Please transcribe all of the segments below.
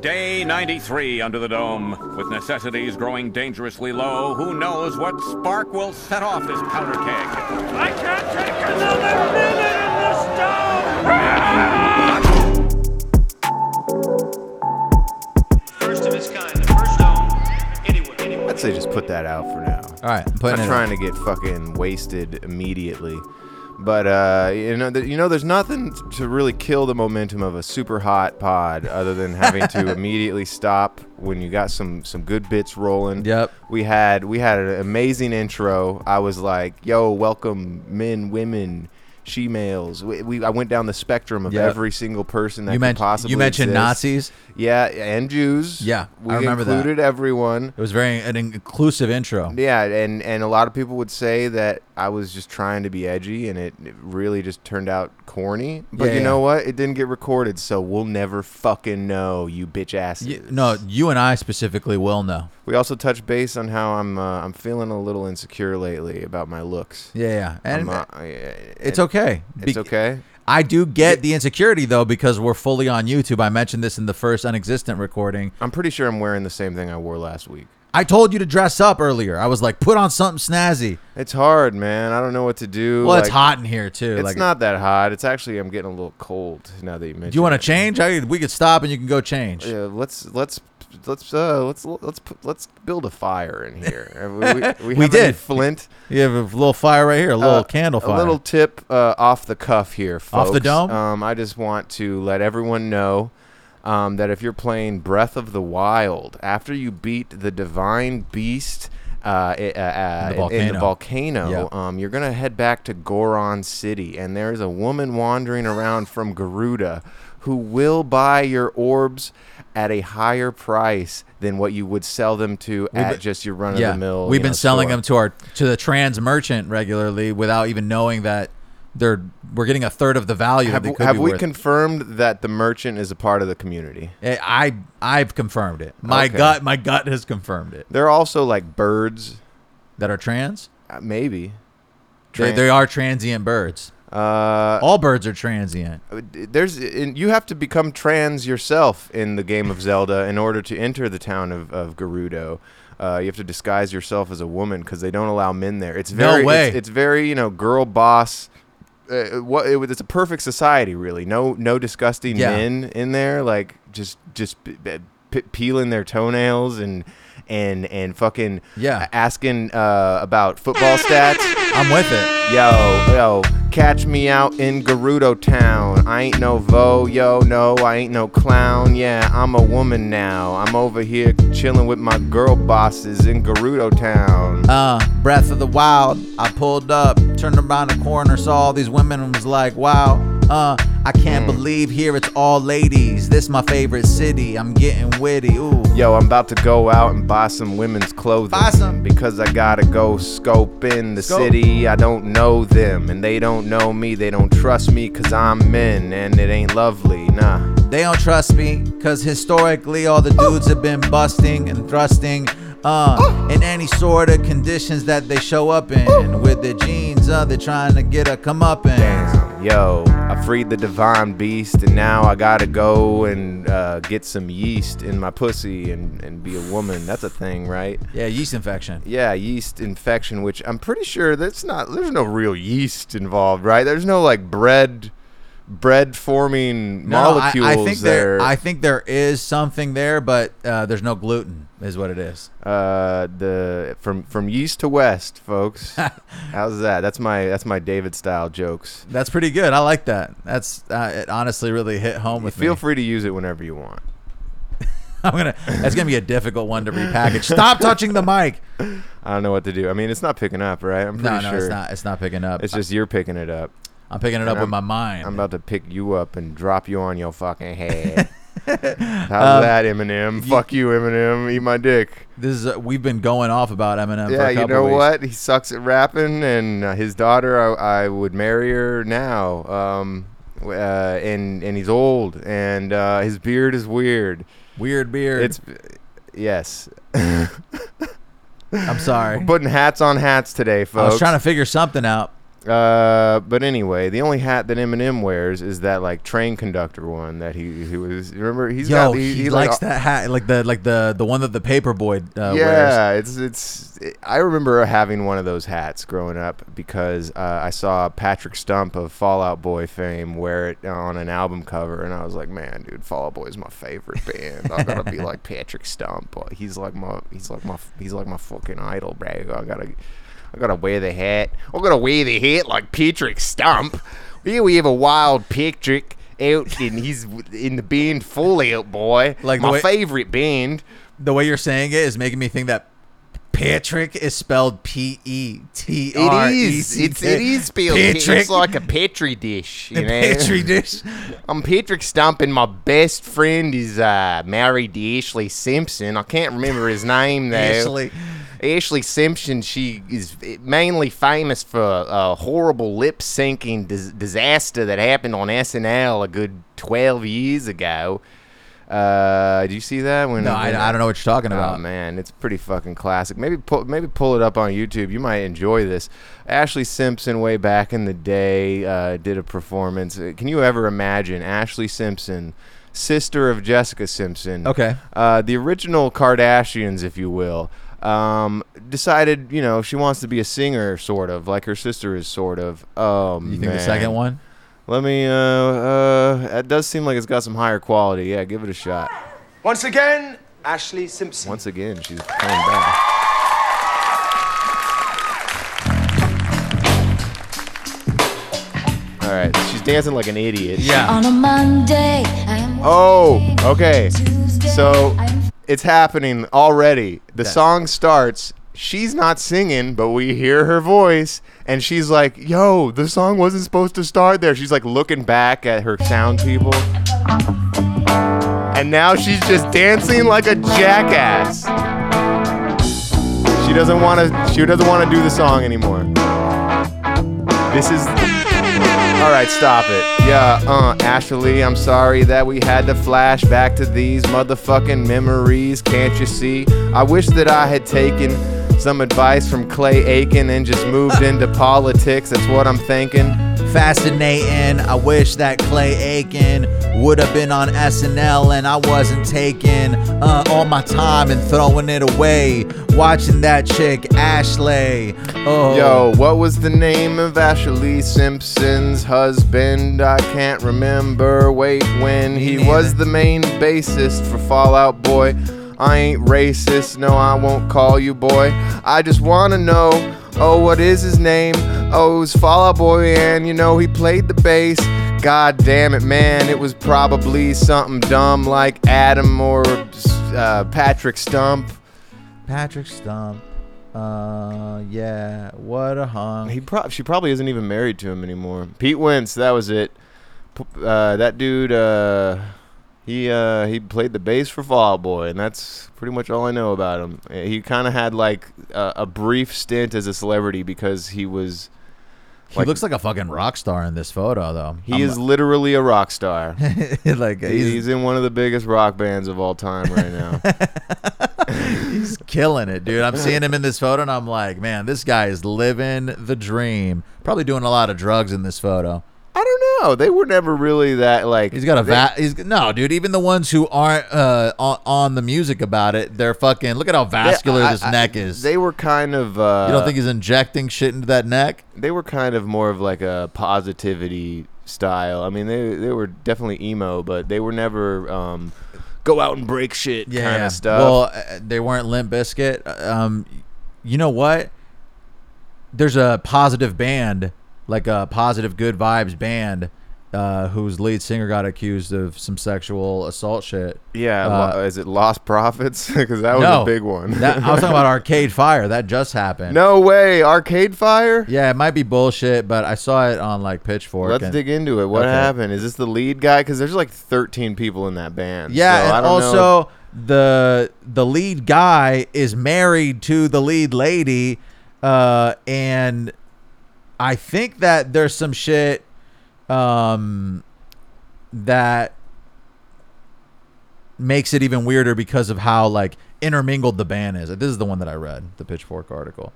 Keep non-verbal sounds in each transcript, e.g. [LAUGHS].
Day 93 under the dome. With necessities growing dangerously low, who knows what spark will set off this powder keg? I can't take another minute in the stove! First of its kind, the first dome anywhere, anywhere. I'd say just put that out for now. All right, I'm putting I'm it. trying to get fucking wasted immediately. But uh, you know, th- you know, there's nothing to really kill the momentum of a super hot pod other than having to [LAUGHS] immediately stop when you got some some good bits rolling. Yep. We had we had an amazing intro. I was like, "Yo, welcome, men, women." She males. We, we I went down the spectrum of Yep. every single person that You could mentioned possibly you mentioned exist. Nazis. Yeah, and Jews. Yeah, we I remember that. included everyone. It was very an inclusive intro. Yeah, and and a lot of people would say that I was just trying to be edgy, and it, it really just turned out corny. But Yeah, you know what? It didn't get recorded, so we'll never fucking know, you bitch asses. You- no, you and I specifically will know. We also touched base on how I'm uh, I'm feeling a little insecure lately about my looks. Yeah, yeah, and I'm, uh, it's it- okay. It's Be- okay. I do get the insecurity though because we're fully on YouTube. I mentioned this in the first unexistent recording. I'm pretty sure I'm wearing the same thing I wore last week. I told you to dress up earlier. I was like, put on something snazzy. It's hard, man. I don't know what to do. Well, it's Like, hot in here too. It's like, not that hot. It's actually I'm getting a little cold now that you mentioned. Do you want to it. change? I, we could stop and you can go change. Yeah, let's let's let's uh let's let's put, let's build a fire in [LAUGHS] here. We, we, we We have any did. flint. You have a little fire right here, a little Uh, candle fire. A little tip uh, off the cuff here, folks. Off the dome? Um, I just want to let everyone know um, that if you're playing Breath of the Wild, after you beat the Divine Beast. Uh, uh, uh, the in, in the volcano. volcano, Yeah. um, you're gonna head back to Goron City, and there's a woman wandering around from Gerudo who will buy your orbs at a higher price than what you would sell them to at been- just your run of the mill. Yeah, we've been selling them to our to the trans merchant regularly without even knowing that they're we're getting a third of the value Have, that they could have we worth. confirmed that the merchant is a part of the community? Eh, I I've confirmed it. My Okay. gut my gut has confirmed it. There are also like birds, That are trans. uh, maybe. They, Tran- they are transient birds. uh, All birds are transient. there's you have to become trans yourself in the game of Zelda in order to enter the town of, of Gerudo. Uh, you have to disguise yourself as a woman because they don't allow men there. It's No very, way. It's, it's very, you know, girl boss. Uh, what it, was- it's a perfect society, really. No, no disgusting Yeah. men in there, like just just p- p- peeling their toenails and and and fucking Yeah. asking uh, about football stats. I'm with it. Yo, yo, catch me out in Gerudo Town. I ain't no vo, yo, no, I ain't no clown. Yeah, I'm a woman now. I'm over here chilling with my girl bosses in Gerudo Town. Uh, Breath of the Wild. I pulled up, turned around the corner, saw all these women, and was like, wow. Uh, I can't Hmm. believe here it's all ladies. This my favorite city. I'm getting witty. Ooh. Yo, I'm about to go out and buy some women's clothing. Buy some. Because I gotta go scope in the Scope. city. I don't know them, and they don't know me. They don't trust me, cause I'm men, and it ain't lovely, nah. They don't trust me, cause historically all the dudes have been busting and thrusting. Uh, in any sort of conditions that they show up in. With their jeans, uh, they're trying to get a come up in. Damn, yo, I freed the divine beast, and now I gotta go and uh, get some yeast in my pussy and, and be a woman. That's a thing, right? Yeah, yeast infection. Yeah, yeast infection, which I'm pretty sure that's not. There's no real yeast involved, right? There's no like bread, bread forming No, I- molecules I, think there. there. I think there is something there, but uh, there's no gluten, is what it is. uh, the from from yeast to west, folks. [LAUGHS] How's that? That's my that's my David style jokes. That's pretty good. I like that. That's uh, it. Honestly, really hit home with Feel me. free to use it whenever you want. [LAUGHS] I'm gonna. That's gonna be a difficult one to repackage. Stop [LAUGHS] touching the mic. I don't know what to do. I mean, it's not picking up, right? I'm pretty No, no, sure. it's not. It's not picking up. It's just you're picking it up. I'm picking it up and with I'm- my mind. I'm about to pick you up and drop you on your fucking head. [LAUGHS] How's Um, that, Eminem? Fuck you, Eminem. Eat my dick. this is. Uh, we've been going off about Eminem. for yeah, you know what? He sucks at rapping, and uh, his daughter, I, I would marry her now. Um, uh, and and he's old, and uh, his beard is weird. Weird beard. It's yes. [LAUGHS] I'm sorry. We're putting hats on hats today, folks. I was trying to figure something out. Uh, but anyway, the only hat that Eminem wears is that like train conductor one that he he was. Remember, he's Yo, got he, he, he likes like, that hat, like the like the the one that the paper boy uh, wears. Yeah, it's it's. I remember having one of those hats growing up because uh, I saw Patrick Stump of Fallout Boy fame wear it on an album cover, and I was like, man, dude, Fallout Boy is my favorite band. I gotta be [LAUGHS] like Patrick Stump. He's like my he's like my he's like my fucking idol, bro. I gotta I gotta wear the hat. I gotta wear the hat like Patrick Stump. Here we have a wild Patrick out, and he's in the band Fallout Boy, Like my way- favorite band. The way you're saying it is making me think that Patrick is spelled P E T It R E is. C It's K. it is spelled. Patrick. It's like a petri dish. [LAUGHS] You The know? Petri dish. I'm Patrick Stump, and my best friend is uh, married to Ashlee Simpson. I can't remember his name though. Ashlee. Ashlee Simpson. She is mainly famous for a horrible lip syncing dis- disaster that happened on SNL a good 12 years ago. Uh, do you see that? When No, I, I don't know what you're talking Oh about. man, it's pretty fucking classic. Maybe pull, maybe pull it up on YouTube. You might enjoy this. Ashlee Simpson, way back in the day, uh, did a performance. Uh, Can you ever imagine Ashlee Simpson, sister of Jessica Simpson? Okay. Uh, the original Kardashians, if you will. Um, decided, you know, she wants to be a singer, sort of, like her sister is, sort of. Oh You think man. the second one? Let me. Uh, uh, it does seem like it's got some higher quality. Yeah, give it a shot. Once again, Ashlee Simpson. Once again, she's coming back. All right, she's dancing like an idiot. Yeah. On a Monday, I am Oh, okay. So it's happening already. The song starts. She's not singing, but we hear her voice, and she's like, "Yo, the song wasn't supposed to start there." She's like looking back at her sound people, and now she's just dancing like a jackass. She doesn't want to. She doesn't want to do the song anymore. This is all right, stop it. Yeah, uh, Ashlee, I'm sorry that we had to flash back to these motherfucking memories. Can't you see? I wish that I had taken some advice from Clay Aiken and just moved into politics. That's what I'm thinking. Fascinating. I wish that Clay Aiken would have been on SNL and I wasn't taking uh, all my time and throwing it away watching that chick Ashlee. Oh, Yo, what was the name of Ashlee Simpson's husband? I can't remember. Wait, when he was the main bassist for Fallout Boy. I ain't racist, no, I won't call you boy. I just wanna know, oh, what is his name? Oh, it was Fall Out Boy, and you know, he played the bass. God damn it, man, it was probably something dumb like Adam or uh, Patrick Stump. Patrick Stump. Uh, yeah. What a hunk. He pro- she probably isn't even married to him anymore. Pete Wentz, that was it. P- Uh, that dude, uh, he uh, he played the bass for Fall Out Boy, and that's pretty much all I know about him. Uh, He kind of had like a, a brief stint as a celebrity because he was He looks like a fucking rock star in this photo, though. he I'm- is literally a rock star. [LAUGHS] like he's, he's, in one of the biggest rock bands of all time right now. [LAUGHS] he's killing it, dude. I'm seeing him in this photo, and I'm like, man, this guy is living the dream. Probably doing a lot of drugs in this photo. I don't know. They were never really that like. He's got a they- va- He's no, dude. Even the ones who aren't uh, on, on the music about it, they're fucking. Look at how they- vascular I- this I- neck is. They were kind of. Uh, you don't think he's injecting shit into that neck? they were kind of more of like a positivity style. I mean, they they were definitely emo, but they were never um, go out and break shit kind of stuff. Well, uh, they weren't Limp Bizkit. Um, you know what? There's a positive band, like a positive good vibes band, uh, whose lead singer got accused of some sexual assault shit. yeah, uh, lo- is it Lostprophets? Because [LAUGHS] that was no, a big one. that, I was talking about [LAUGHS] Arcade Fire. That just happened. no way, Arcade Fire. Yeah, it might be bullshit, but I saw it on like Pitchfork. Let's and- dig into it. What Okay. happened? Is this the lead guy? Because there's like 13 people in that band. Yeah, so I and don't know. also the the lead guy is married to the lead lady, uh, and I think that there's some shit um, that makes it even weirder because of how like intermingled the band is. This is the one that I read, the Pitchfork article.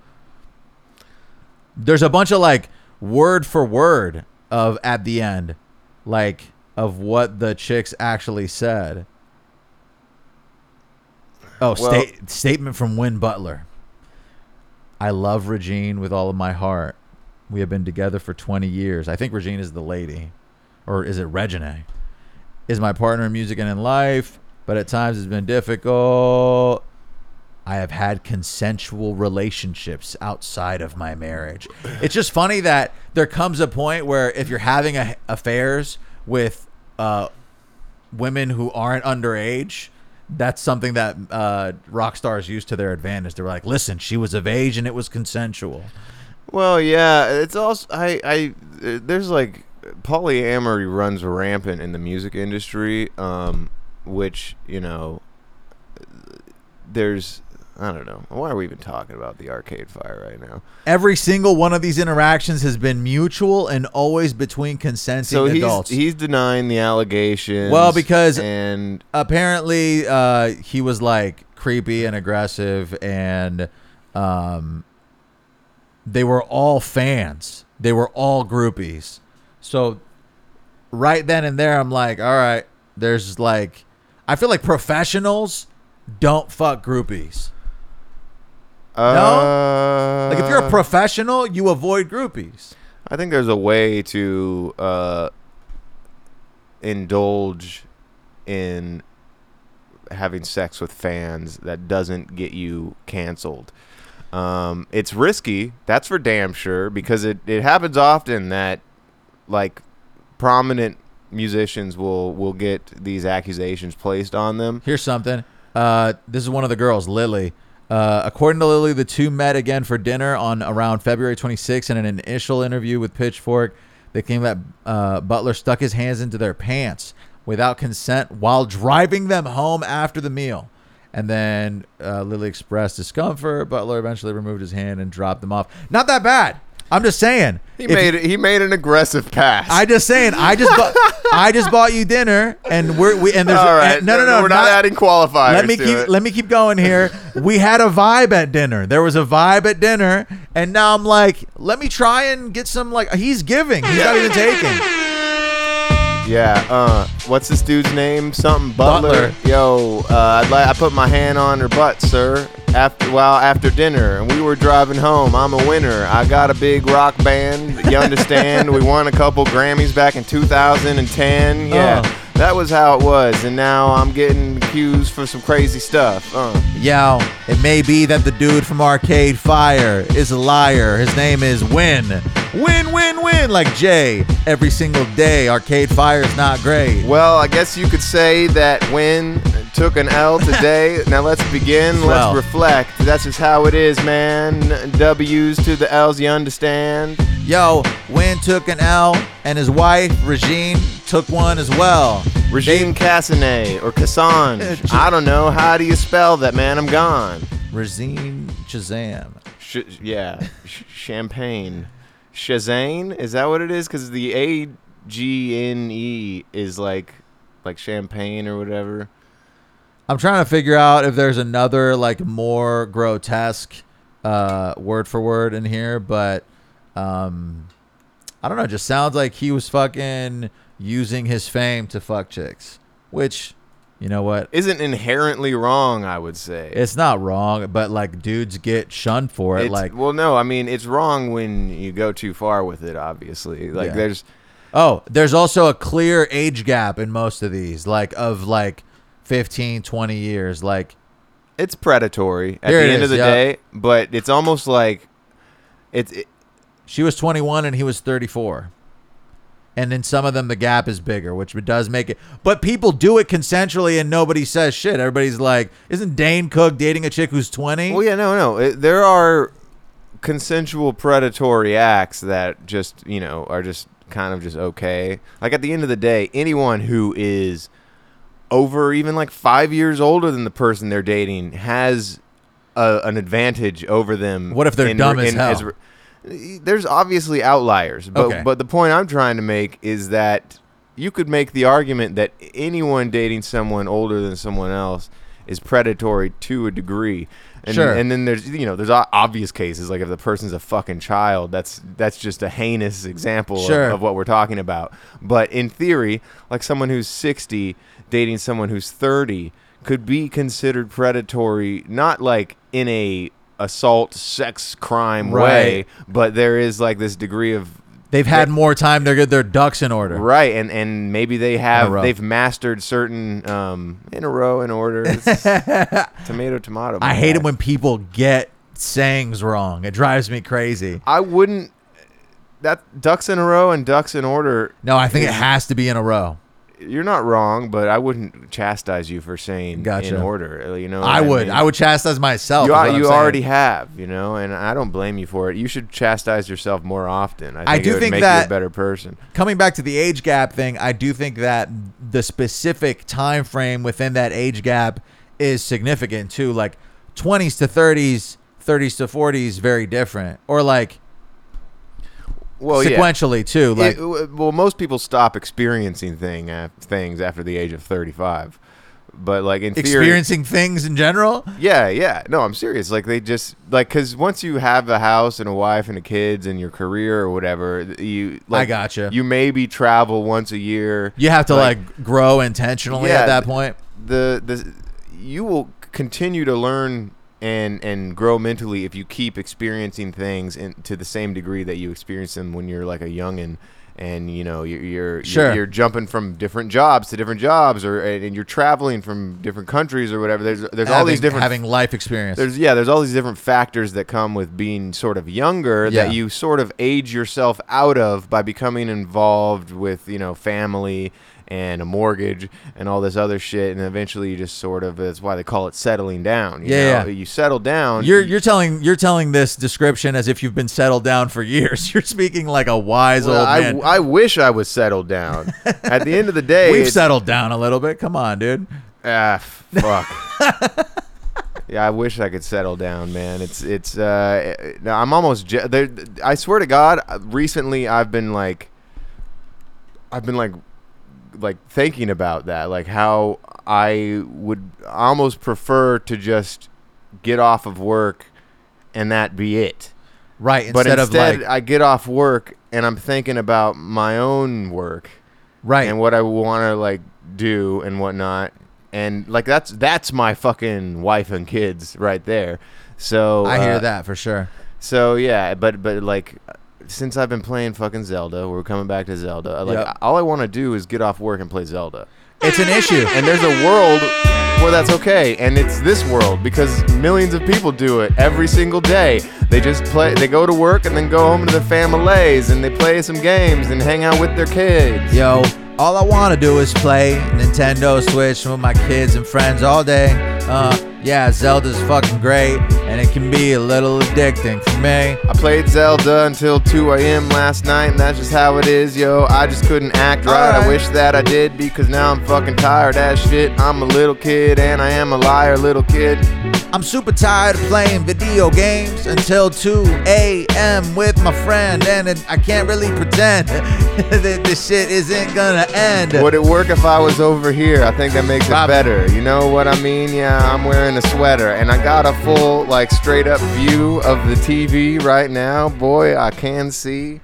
There's a bunch of like word for word of at the end, like of what the chicks actually said. Oh, Well- state, statement from Win Butler. I love Regine with all of my heart. We have been together for 20 years. I think Regine is the lady. Or is it Regine? Is my partner in music and in life, but at times it's been difficult. I have had consensual relationships outside of my marriage. It's just funny that there comes a point where if you're having a, affairs with uh, women who aren't underage, that's something that uh, rock stars use to their advantage. They're like, listen, she was of age and it was consensual. Well, yeah, it's also I I there's like polyamory runs rampant in the music industry, um, which you know, there's I don't know why are we even talking about the Arcade Fire right now? Every single one of these interactions has been mutual and always between consenting So he's adults. he's denying the allegations. Well, because- and apparently uh, he was like creepy and aggressive and um, they were all fans. They were all groupies. So right then and there i'm like all right there's like i feel like professionals don't fuck groupies. Uh, like if you're a professional you avoid groupies. I think there's a way to uh, indulge in having sex with fans that doesn't get you canceled. Um, it's risky, that's for damn sure, because it, it happens often that like prominent musicians will will get these accusations placed on them. Here's something. Uh, this is one of the girls, Lily. Uh, according to Lily, the two met again for dinner on around February 26th in an initial interview with Pitchfork. They claim that uh, Butler stuck his hands into their pants without consent while driving them home after the meal. And then uh, Lily expressed discomfort. Butler eventually removed his hand and dropped them off. Not that bad. I'm just saying. He made he made an aggressive pass. I just saying. I just bought, [LAUGHS] I just bought you dinner, and we're we and there's All right, and- no no no. we're not, adding qualifiers. let me keep it. let me keep going here. [LAUGHS] We had a vibe at dinner. There was a vibe at dinner, and now I'm like, let me try and get some like he's giving. He's not even taking. Yeah, uh, what's this dude's name? Something Butler. Butler. Yo, uh, I'd like I put my hand on her butt, sir. After well, after dinner, and we were driving home. I'm a winner. I got a big rock band. You understand? we won a couple Grammys back in 2010. Yeah, Uh. that was how it was. And now I'm getting accused for some crazy stuff. Uh. Yo, it may be that the dude from Arcade Fire is a liar. His name is Win. Win, win, win. Like Jay. Every single day, Arcade Fire is not great. Well, I guess you could say that Win took an L [LAUGHS] today. now let's begin. Well. Let's reflect. That's just how it is, man. W's to the L's, you understand? Yo, Win took an L, and his wife, Regine, took one as well. Regine Cassanet or Cassange. [LAUGHS] I don't know. How do you spell that, man? I'm gone. Regine Shazam. Sh- yeah, champagne. Shazane? Is that what it is? Because the A G N E is like like champagne or whatever. I'm trying to figure out if there's another like more grotesque uh, word for word in here, but um, I don't know. It just sounds like he was fucking using his fame to fuck chicks, which you know what? Isn't inherently wrong, I would say. It's not wrong, but like dudes get shunned for it. It's- like, well, no, I mean it's wrong when you go too far with it. Obviously, like Yeah. there's oh, there's also a clear age gap in most of these, like of like 15, 20 years. Like, it's predatory at the end is, of the yeah. day, but it's almost like it's it, She was 21 and he was 34. And then some of them, the gap is bigger, which does make it. But people do it consensually and nobody says shit. Everybody's like, isn't Dane Cook dating a chick who's 20? Well, yeah, no, no. It, there are consensual predatory acts that just, you know, are just kind of just okay. Like at the end of the day, anyone who is over even like five years older than the person they're dating has a, an advantage over them. What if they're in- dumb as in- hell? There's obviously outliers, but Okay. but the point I'm trying to make is that you could make the argument that anyone dating someone older than someone else is predatory to a degree. And, Sure. and then there's you know there's obvious cases like if the person's a fucking child that's that's just a heinous example of- of, what we're talking about but in theory like someone who's 60 dating someone who's 30 could be considered predatory not like in a assault sex crime way Right. but there is like this degree of They've had more time to get their ducks in order. right and and maybe they have row. they've mastered certain um in a row in order [LAUGHS] It's tomato tomato I my hate it guy. when people get sayings wrong. It drives me crazy. I wouldn't. That ducks in a row and ducks in order. No, I think it has to be in a row. You're not wrong, but I wouldn't chastise you for saying Gotcha. in order. uh, You know, I would. mean? I would chastise myself. You, is are- what I'm you already have, you know, and I don't blame you for it. You should chastise yourself more often. I, think I it do would think make you that- a better person. coming back to the age gap thing, I do think that the specific time frame within that age gap is significant too. Like 20s to 30s, 30s to 40s, very different. Or like Well, yeah. sequentially too. Like It- well, most people stop experiencing thing af- things after the age of 35. But like in theory, experiencing things in general. Yeah, yeah. No, I'm serious. Like they just like because once you have a house and a wife and a kids and your career or whatever, you like gotcha. You maybe travel once a year. You have to like, grow intentionally Yeah, at that point. The the you will continue to learn and and grow mentally if you keep experiencing things in, to the same degree that you experience them when you're like a youngin. And and you know you're you're, Sure. you're you're jumping from different jobs to different jobs, or and you're traveling from different countries or whatever. There's there's all these different having life experience. there's yeah, there's all these different factors that come with being sort of younger Yeah. that you sort of age yourself out of by becoming involved with, you know, family and a mortgage and all this other shit and eventually you just sort of that's why they call it settling down. You Yeah, know? yeah. You settle down. You're you're telling you're telling this description as if you've been settled down for [LAUGHS] years. You're speaking like a wise well, old I, man. I wish I was settled down. At the end of the [LAUGHS] day, We've settled down a little bit. Come on, dude. Ah, fuck. [LAUGHS] yeah, I wish I could settle down, man. It's it's. uh I'm almost. Je- there, I swear to God, recently I've been like, I've been like, like thinking about that, like how I would almost prefer to just get off of work and that be it. Right. but Instead instead, of like I get off work and I'm thinking about my own work right. and what I want to like do and whatnot. And like that's that's my fucking wife and kids right there. So I hear uh, that for sure. So yeah, but but like since I've been playing fucking Zelda, we're coming back to Zelda. Uh, like Yep. all I want to do is get off work and play Zelda. It's an issue. And there's a world where that's okay, and it's this world because millions of people do it every single day. They just play, they go to work and then go home to their families and they play some games and hang out with their kids. Yo, all I want to do is play Nintendo Switch with my kids and friends all day. Uh, yeah, Zelda's fucking great, and it can be a little addicting for me. I played Zelda until 2 a.m. last night, and that's just how it is, yo. I just couldn't act right. I wish that I did because now I'm fucking tired as shit. I'm a little kid, and I am a liar, little kid. I'm super tired of playing video games until 2 a.m. with my friend, and it, I can't really pretend [LAUGHS] that this shit isn't gonna end. Would it work if I was over here? I think that makes it better. You know what I mean? Yeah, I'm wearing a sweater, and I got a full, like, straight up view of the TV right now. Boy, I can see.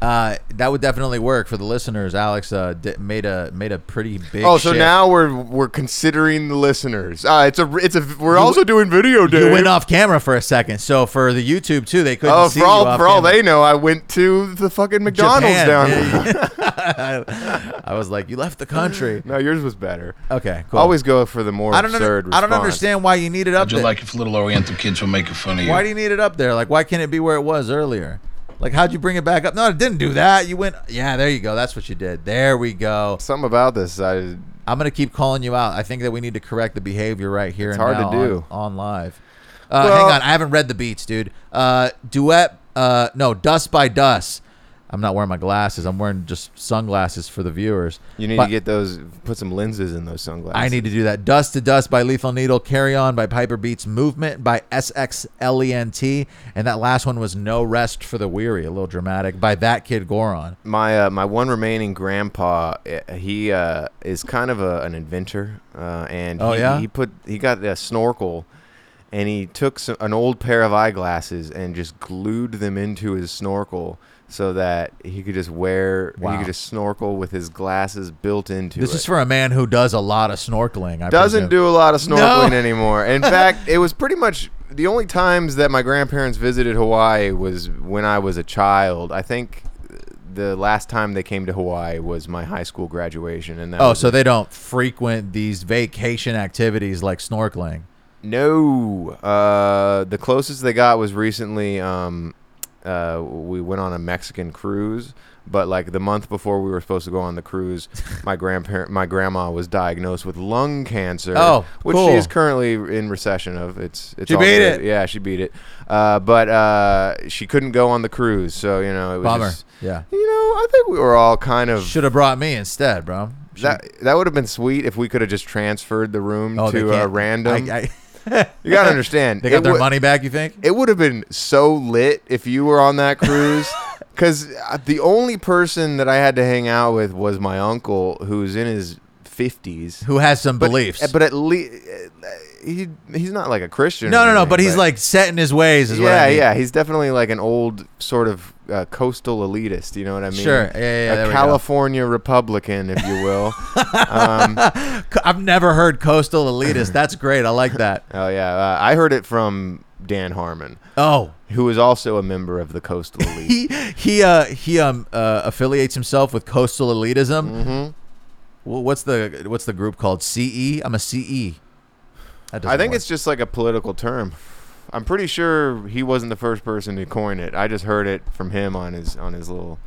Uh, that would definitely work for the listeners. Alex uh, di- made a made a pretty big. Oh, so shift. now we're we're considering the listeners. Uh, it's a it's a we're also doing video. Dave. you went off camera for a second. So for the YouTube too, they couldn't Oh, see for you all off for all they know, I went to the fucking McDonald's Japan. down Yeah. here. [LAUGHS] I was like, you left the country. no, yours was better. Okay, cool. Always go for the more I don't. absurd. Under, I don't understand why you need it up How'd you there. like if little Oriental kids were making fun of you? why do you need it up there? Like, why can't it be where it was earlier? Like, how'd you bring it back up? No, it didn't do that. You went. Yeah, there you go. That's what you did. There we go. Something about this. I I'm gonna keep calling you out. I think that we need to correct the behavior right here. It's and hard to do. on, on live. Uh, Well- hang on, I haven't read the beats, dude. Uh, duet. Uh, no, Dust by Dust. I'm not wearing my glasses. I'm wearing just sunglasses for the viewers. You need But to get those, put some lenses in those sunglasses. I need to do that. Dust to Dust by Lethal Needle, Carry On by Piper Beats, Movement by SXLENT, and that last one was No Rest for the Weary, a little dramatic, by That Kid Goron. my uh, my one remaining grandpa uh, he uh, is kind of a, an inventor uh, and Oh, he, yeah? he put he got a snorkel and he took some, an old pair of eyeglasses and just glued them into his snorkel so that he could just wear he could just snorkel with his glasses built into it. This it. is for a man who does a lot of snorkeling. I doesn't presume. do a lot of snorkeling No. [LAUGHS] anymore. In fact, it was pretty much the only times that my grandparents visited Hawaii was when I was a child. I think the last time they came to Hawaii was my high school graduation, and Oh, so they don't frequent these vacation activities like snorkeling. no. Uh, the closest they got was recently. Um, uh, we went on a Mexican cruise, but like the month before we were supposed to go on the cruise, [LAUGHS] my grandparent, my grandma was diagnosed with lung cancer. Oh, which cool. she is currently in recession of. It's it's She all beat good. it. Yeah, she beat it. Uh, but uh, she couldn't go on the cruise, so you know it was Bummer. just- Yeah. you know, I think we were all kind of Should have brought me instead, bro. Should- that. That would have been sweet if we could have just transferred the room oh, to a random. I, I, [LAUGHS] you gotta understand. they got their would- money back, you think? it would have been so lit if you were on that cruise. [LAUGHS] Because uh, the only person that I had to hang out with was my uncle, who's in his fifties. Who has some But, beliefs? Eh, but at least eh, he he's not like a Christian. no, no, no. anything, But he's like set in his ways. Is what yeah, I mean. yeah. He's definitely like an old sort of uh, coastal elitist. You know what I mean? Sure. Yeah, yeah, yeah, there A we go. California Republican, if you will. [LAUGHS] um, [LAUGHS] I've never heard coastal elitist. [LAUGHS] That's great. I like that. oh yeah, uh, I heard it from Dan Harmon, Oh, who is also a member of the coastal elite. he he uh he um uh, affiliates himself with coastal elitism. Mm-hmm. What's the what's the group called? CE. I'm a CE. I think work. it's just like a political term. I'm pretty sure he wasn't the first person to coin it. I just heard it from him on his on his little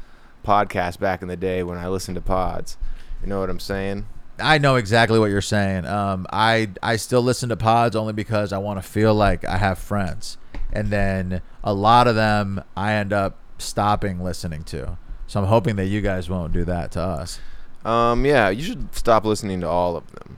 podcast back in the day when I listened to pods. You know what I'm saying? I know exactly what you're saying. Um, I I still listen to pods only because I want to feel like I have friends, and then a lot of them I end up stopping listening to. So I'm hoping that you guys won't do that to us. Um, yeah, you should stop listening to all of them.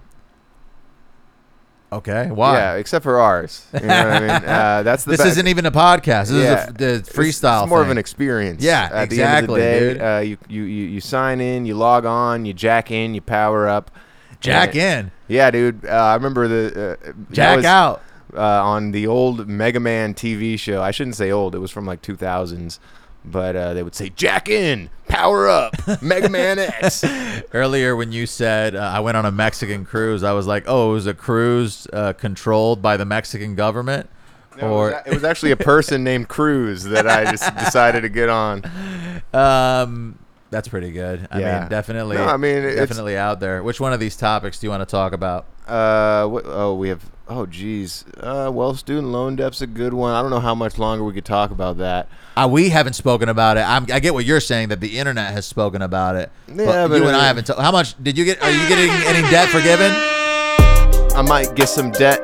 Okay, why? Yeah, except for ours. You know what I mean? [LAUGHS] Uh, that's the this be- isn't even a podcast. This Yeah. is a, the It's- freestyle. It's more of an experience. Yeah, At exactly, the end of dude. the day, uh, you, you you you sign in, you log on, you jack in, you power up. Jack And- in, Yeah, dude. Uh, I remember the uh, jack was, out. uh, on the old Mega Man TV show. I shouldn't say old; it was from like 2000s. But uh, they would say, "Jack in, power up, Mega Man X." [LAUGHS] Earlier, when you said uh, I went on a Mexican cruise, I was like, "Oh, it was a cruise uh, controlled by the Mexican government." No, or it, was, a- it was actually a person [LAUGHS] named Cruz that I just decided to get on. Um, that's pretty good. I Yeah. mean, definitely. No, I mean, definitely out there. Which one of these topics do you want to talk about? Uh, what, oh, we have. Oh, geez. Uh, well, student loan debt's a good one. I don't know how much longer we could talk about that. Uh, we haven't spoken about it. I'm, I get what you're saying that the internet has spoken about it. Yeah, but you and I haven't. ta- how much did you get? Are you getting any debt forgiven? I might get some debt.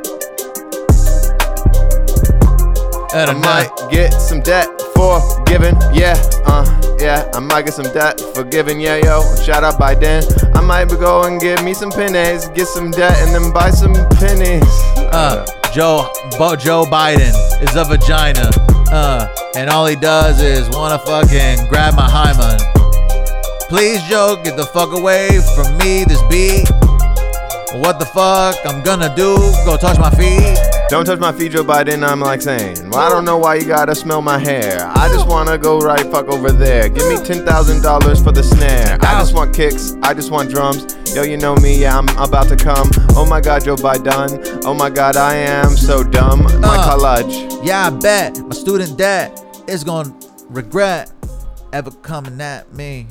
I I might know. get some debt forgiven. Yeah, uh, yeah. I might get some debt forgiven. Yeah, yo. Shout out Biden. I might go and get me some pennies, get some debt, and then buy some pennies. Uh, Joe Bo, Joe Biden is a vagina. Uh, and all he does is wanna fucking grab my hymen. Please, Joe, get the fuck away from me. This beat. What the fuck I'm gonna do? Go touch my feet. Don't touch my feet, Joe Biden. I'm like saying, well, I don't know why you gotta smell my hair. I just wanna go right fuck over there. Give me ten thousand dollars for the snare. I just want kicks. I just want drums. Yo, you know me. Yeah, I'm about to come. Oh my God, Joe Biden. Oh my God, I am so dumb. My Uh. college. Yeah, I bet my student debt is gonna regret ever coming at me.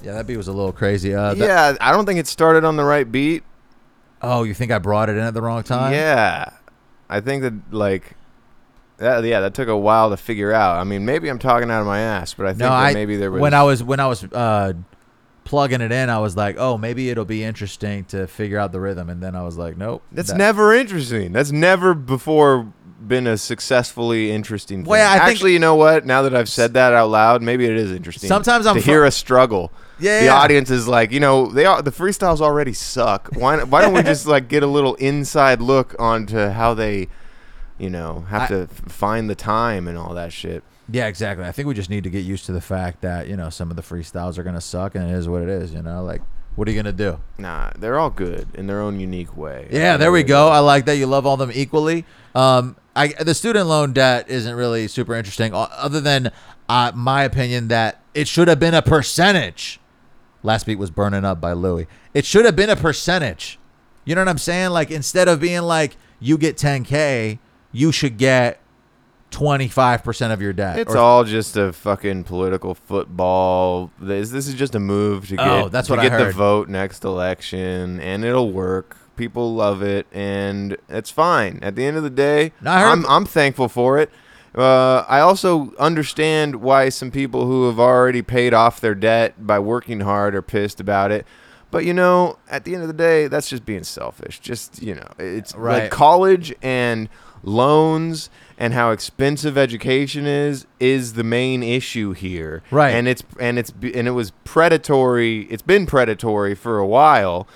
Yeah, that beat was a little crazy. Uh, that- Yeah, I don't think it started on the right beat. Oh, you think I brought it in at the wrong time? Yeah, I think that like. That, yeah, that took a while to figure out. I mean, maybe I'm talking out of my ass, but I think No, that I maybe there was when I was when I was uh, plugging it in, I was like, oh, maybe it'll be interesting to figure out the rhythm, and then I was like, nope. That's that- never interesting. That's never before been a successfully interesting. Thing. Well, yeah, I actually, you know what? Now that I've said that out loud, maybe it is interesting. Sometimes I'm to fr- hear a struggle. Yeah, the yeah. audience is like, you know, they are the freestyles already suck. Why why don't we just [LAUGHS] like get a little inside look onto how they, you know, have I- to find the time and all that shit. Yeah, exactly. I think we just need to get used to the fact that you know some of the freestyles are gonna suck, and it is what it is. You know, like what are you gonna do? Nah, they're all good in their own unique way. Yeah, there we go. I like that you love all them equally. Um, I the student loan debt isn't really super interesting, other than uh, my opinion that it should have been a percentage. Last beat was burning up by Louis. It should have been a percentage. You know what I'm saying? Like instead of being like you get 10k, you should get 25% of your debt. It's Or- all just a fucking political football. This this is just a move to oh, get Oh, that's to what I get the vote next election, and it'll work. People love it, and it's fine. At the end of the day, No, I heard- I'm I'm thankful for it. Uh, I also understand why some people who have already paid off their debt by working hard are pissed about it. But you know, at the end of the day, that's just being selfish. Just you know, it's Right. like college and loans and how expensive education is is the main issue here. Right. And it's and it's and it was predatory. It's been predatory for a while.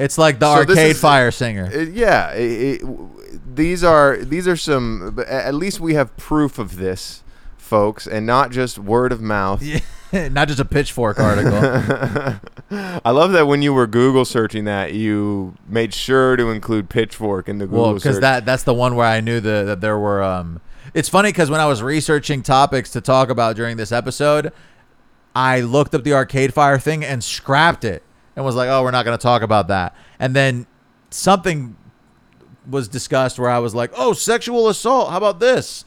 It's like the So this Arcade is- Fire singer. Uh, yeah, it, it, these are these are some. but At least we have proof of this, folks, and not just word of mouth. [LAUGHS] Not just a pitchfork article. [LAUGHS] I love that when you were Google searching that, you made sure to include Pitchfork in the Google well, because search. that that's the one where I knew the, that there were. Um, it's funny because when I was researching topics to talk about during this episode, I looked up the Arcade Fire thing and scrapped it and was like, "Oh, we're not going to talk about that." And then something was discussed where I was like, "Oh, sexual assault. How about this?"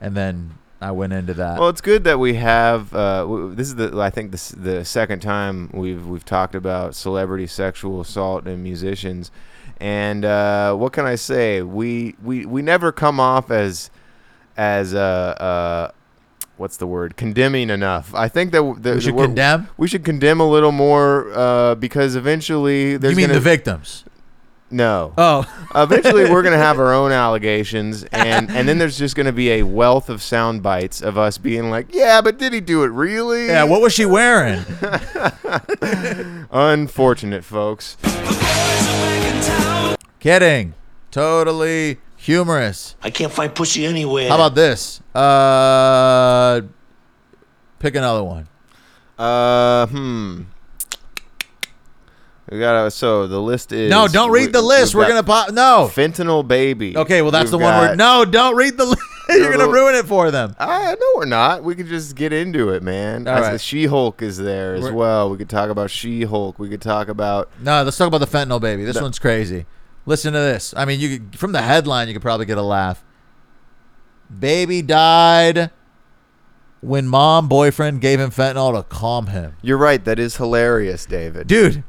And then I went into that. Well, it's good that we have. Uh, this is the I think this the second time we've we've talked about celebrity sexual assault and musicians, and uh, what can I say? We we we never come off as as uh, uh what's the word condemning enough. I think that w- the, We should condemn? We should condemn a little more uh, because eventually there's you mean gonna, the victims? no. Oh, [LAUGHS] Eventually, we're gonna have our own [LAUGHS] allegations, and and then there's just gonna be a wealth of sound bites of us being like, "Yeah, but did he do it really?" yeah. What was she wearing? [LAUGHS] Unfortunate, folks. Kidding. Totally humorous. I can't find pussy anywhere. How about this? Uh, pick another one. Uh, hmm. We got so the list is. No, don't read the list. we've We're gonna pop. No. fentanyl baby. Okay, well that's We've the one where. got- No, don't read the list. [LAUGHS] You're gonna ruin it for them. Ah, no, we're not. We could just get into it, man. All As right. the She-Hulk is there as We're- well. We could talk about She-Hulk. We could talk about No, let's talk about the fentanyl baby. This No. one's crazy. Listen to this. I mean, you could, from the headline, you could probably get a laugh. Baby died when mom boyfriend gave him fentanyl to calm him. You're right. That is hilarious, David. Dude,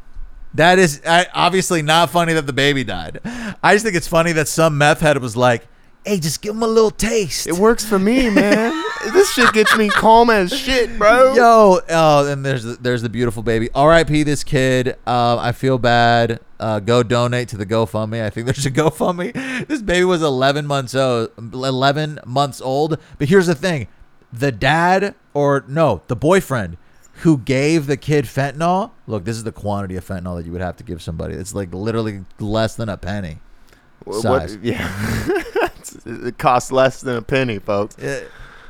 that is I, obviously not funny that the baby died. I just think it's funny that some meth head was like, "Hey, just give him a little taste." It works for me, man. [LAUGHS] this shit gets me calm as shit, bro. Yo, oh, and there's the, there's the beautiful baby. R.I.P. This kid. Uh, I feel bad. Uh, go donate to the GoFundMe. I think there's a [LAUGHS] GoFundMe. This baby was 11 months old. 11 months old. But here's the thing: the dad, or no, the boyfriend who gave the kid fentanyl. Look, this is the quantity of fentanyl that you would have to give somebody. It's like literally less than a penny. Size. What, yeah. [LAUGHS] it costs less than a penny, folks.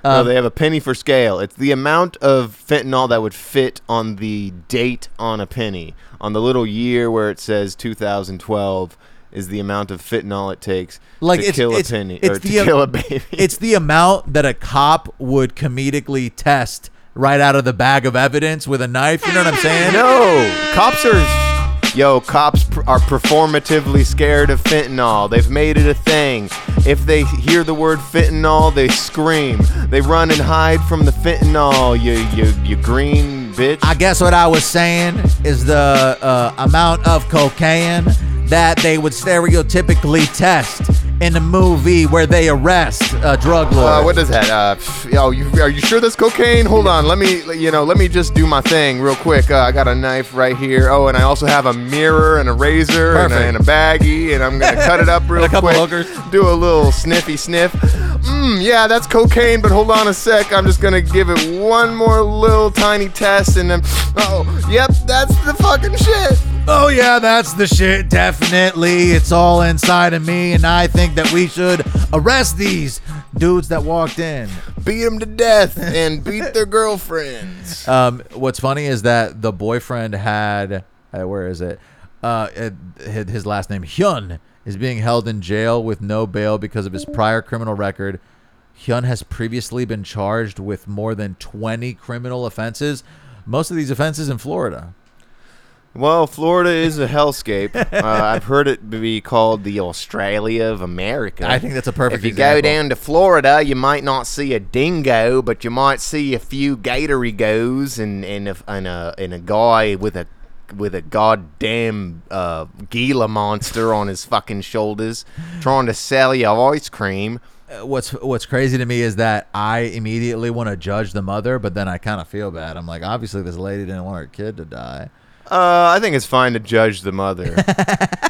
Um, they have a penny for scale. It's the amount of fentanyl that would fit on the date on a penny. On the little year where it says 2012 is the amount of fentanyl it takes Like, to it's- kill it's- a penny it's or to the- kill a baby. [LAUGHS] it's the amount that a cop would comedically test right out of the bag of evidence with a knife. You know what I'm saying? No, cops are. Yo, cops pr- are performatively scared of fentanyl. They've made it a thing. If they hear the word fentanyl, they scream. They run and hide from the fentanyl. You, you, you green bitch. I guess what I was saying is the uh, amount of cocaine that they would stereotypically test in the movie where they arrest a drug lord. Uh, what is that? Uh, yo, you, are you sure that's cocaine? Hold on, let me, you know, let me just do my thing real quick. Uh, I got a knife right here. Oh, and I also have a mirror and a razor and a, and a baggie, and I'm gonna cut it up real [LAUGHS] And a couple quick. hookers. Do a little sniffy sniff. Mmm, yeah, that's cocaine. But hold on a sec. I'm just gonna give it one more little tiny test, and then, oh, yep, that's the fucking shit. Oh yeah, that's the shit. Definitely, it's all inside of me, and I think that we should arrest these dudes that walked in. Beat them to death and beat their girlfriends. [LAUGHS] Um, what's funny is that the boyfriend had uh, where is it? Uh, his last name Hyun is being held in jail with no bail because of his prior criminal record. Hyun has previously been charged with more than 20 criminal offenses. Most of these offenses in Florida. Well, Florida is a hellscape. [LAUGHS] uh, I've heard it be called the Australia of America. I think that's a perfect If you example. go down to Florida, you might not see a dingo, but you might see a few gatorigos and and a and a, and a guy with a with a goddamn uh, Gila monster on his fucking shoulders, trying to sell you ice cream. Uh, What's What's crazy to me is that I immediately want to judge the mother, but then I kind of feel bad. I'm like, obviously, this lady didn't want her kid to die. Uh, I think it's fine to judge the mother. [LAUGHS]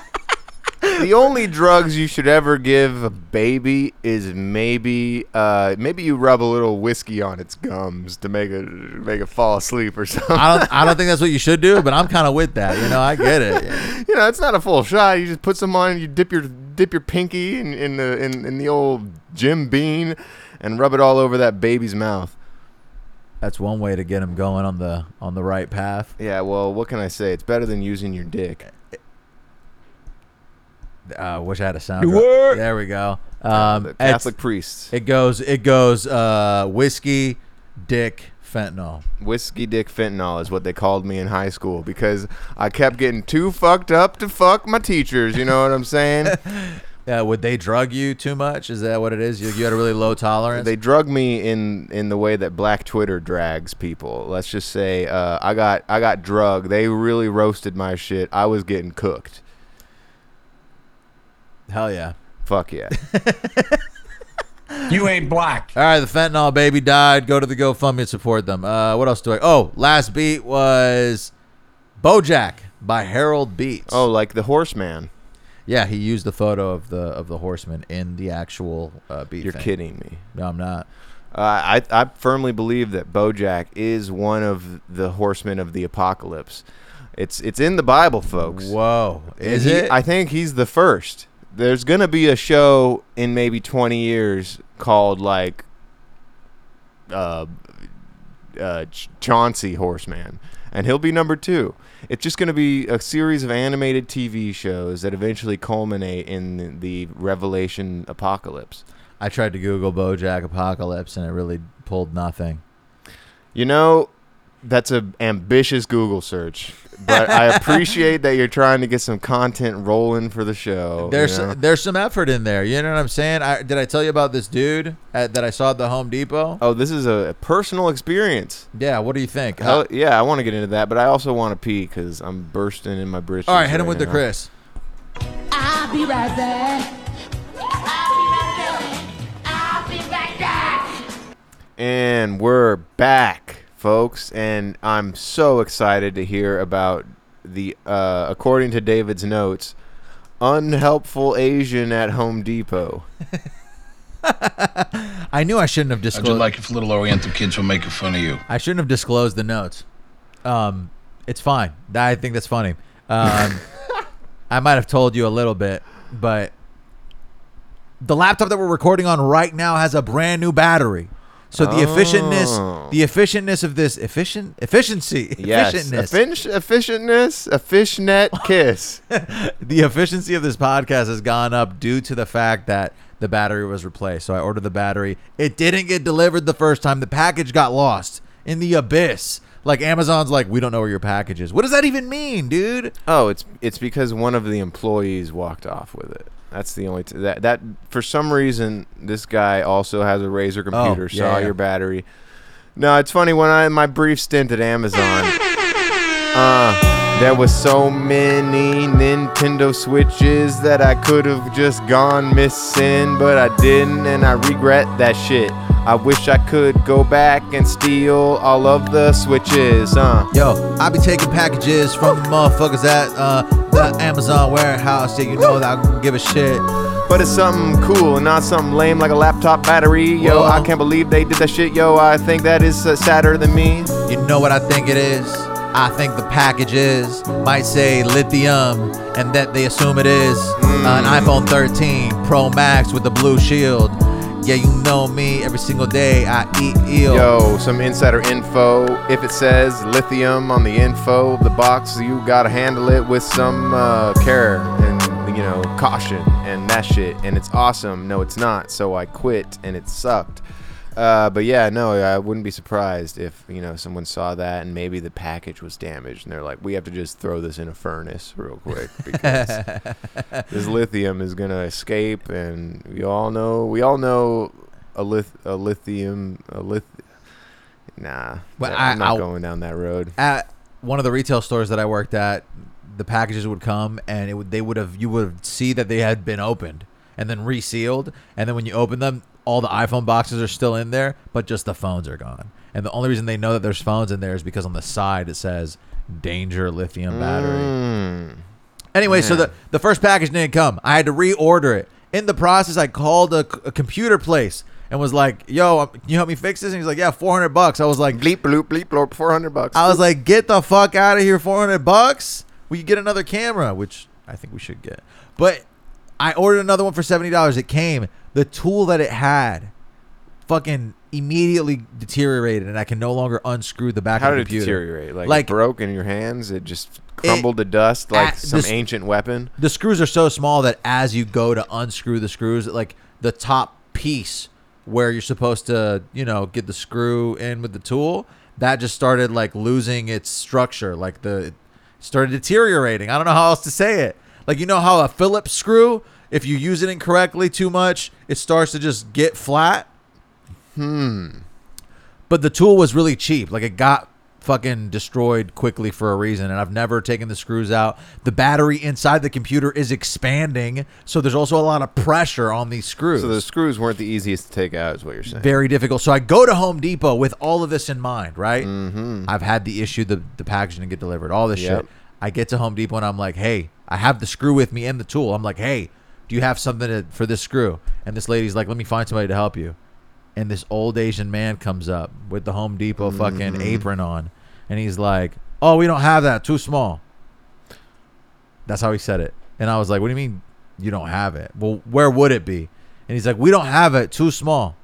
the only drugs you should ever give a baby is maybe uh, maybe you rub a little whiskey on its gums to make it make it fall asleep or something. I don't I don't think that's what you should do, but I'm kind of with that. You know, I get it. [LAUGHS] you know, it's not a full shot. You just put some on. You dip your dip your pinky in, in the in, in the old Jim Beam and rub it all over that baby's mouth. That's one way to get him going on the on the right path. Yeah, well, what can I say? It's better than using your dick. Uh, wish I had a sound. There we go. Um, the Catholic priests. It goes. It goes. Uh, whiskey, dick, fentanyl. Whiskey Dick Fentanyl is what they called me in high school because I kept getting too fucked up to fuck my teachers. You know what I'm saying? [LAUGHS] Yeah, would they drug you too much? Is that what it is? You, you had a really low tolerance. they drug me in in the way that Black Twitter drags people. Let's just say uh, I got I got drugged. They really roasted my shit. I was getting cooked. Hell yeah. Fuck yeah. You ain't black. All right, the fentanyl baby died. Go to the GoFundMe and support them. Uh, what else do I? Oh, last beat was BoJack by Harold Beats. oh, like the Horseman. yeah, he used the photo of the of the horseman in the actual uh, beat. You're thing. kidding me. No, I'm not. Uh, I I firmly believe that BoJack is one of the horsemen of the apocalypse. It's it's in the Bible, folks. Whoa, is He- it? I think he's the first. There's gonna be a show in maybe 20 years called like uh, uh, Ch- Chauncey Horseman, and he'll be number two. It's just gonna be a series of animated TV shows that eventually culminate in the Revelation apocalypse. I tried to Google BoJack Apocalypse and it really pulled nothing. You know, that's a ambitious Google search, but I [LAUGHS] appreciate that you're trying to get some content rolling for the show. you There's know? there's some effort in there. You know what I'm saying? I, did I tell you about this dude at, that I saw at the Home Depot? Oh, this is a personal experience. Yeah. What do you think? Hell, Uh, yeah, I want to get into that, but I also want to pee because I'm bursting in my britches. all right, hit him with the now. Chris. I'll be right back. I'll be right back. I'll be right back. And we're back, folks, and I'm so excited to hear about the, uh, according to David's notes, unhelpful Asian at Home Depot. [LAUGHS] I knew I shouldn't have How'd disclosed. you like if little Oriental kids were making fun of you? I shouldn't have disclosed the notes. Um, it's fine. I think that's funny. Um, [LAUGHS] I might have told you a little bit, but the laptop that we're recording on right now has a brand new battery. So the efficientness, Oh. the efficientness of this efficient efficiency, Yes, efficientness, effic- efficientness, a fishnet kiss. [LAUGHS] the efficiency of this podcast has gone up due to the fact that the battery was replaced. So I ordered the battery. It didn't get delivered the first time. The package got lost in the abyss. Like Amazon's like, we don't know where your package is. What does that even mean, dude? Oh, it's it's because one of the employees walked off with it. That's the only t- that that for some reason this guy also has a Razer computer. Oh, yeah, saw yeah. your battery. No, it's funny when I my brief stint at Amazon. Uh, There was so many Nintendo Switches that I could have just gone missing, but I didn't, and I regret that shit. I wish I could go back and steal all of the Switches, huh? Yo, I be taking packages from the motherfuckers at uh, the Amazon warehouse. Yeah, you know that I don't give a shit. But it's something cool and not something lame like a laptop battery. Yo, Whoa. I can't believe they did that shit. Yo, I think that is uh, sadder than me. You know what I think it is? I think the packages might say lithium, and that they assume it is an iPhone 13 Pro Max with the blue shield. Yeah, you know me. Every single day I eat eel. Yo, some insider info. If it says lithium on the info of the box, you gotta handle it with some uh, care and you know caution and that shit. And it's awesome. No, it's not. So I quit, and it sucked. Uh, but yeah, no, I wouldn't be surprised if you know someone saw that and maybe the package was damaged, and they're like, "We have to just throw this in a furnace real quick [LAUGHS] because this lithium is gonna escape." And we all know, we all know a lith, a lithium, a lith. Nah, that- I- I'm not I'll- going down that road. At one of the retail stores that I worked at, the packages would come, and it would they would have you would see that they had been opened and then resealed, and then when you open them, all the iPhone boxes are still in there, but just the phones are gone. And the only reason they know that there's phones in there is because on the side it says "Danger Lithium Battery." Mm. Anyway, so the, the first package didn't come. I had to reorder it. In the process, I called a computer place and was like, "Yo, um, can you help me fix this?" And he's like, "Yeah, 400 bucks." I was like, Bleep bloop bleep bloop, four hundred bucks. I was like, "Get the fuck out of here, 400 bucks. We could get another camera, which I think we should get." But I ordered another one for $70. It came. The tool that it had fucking immediately deteriorated and I can no longer unscrew the back How of did the it computer. deteriorate? Like, Like- it broke in your hands? It just crumbled to dust like at some this- ancient weapon? the screws are so small that as you go to unscrew the screws, like the top piece where you're supposed to, you know, get the screw in with the tool, that just started like losing its structure. Like the it started deteriorating. I don't know how else to say it. Like you know how a Phillips screw, if you use it incorrectly too much, it starts to just get flat. Hmm. But the tool was really cheap. Like it got fucking destroyed quickly for a reason and I've never taken the screws out. The battery inside the computer is expanding, so there's also a lot of pressure on these screws. So the screws weren't the easiest to take out, is what you're saying. very difficult. So I go to Home Depot with all of this in mind, right? Mm-hmm. I've had the issue, the the packaging to get delivered, all this Yep. shit. I get to Home Depot and I'm like, hey, I have the screw with me and the tool. I'm like, hey, do you have something to, for this screw? And this lady's like, let me find somebody to help you. And this old Asian man comes up with the Home Depot fucking mm-hmm. apron on, and he's like, oh, we don't have that, too small. That's how he said it. And I was like, what do you mean you don't have it? Well, where would it be? And he's like, we don't have it, too small.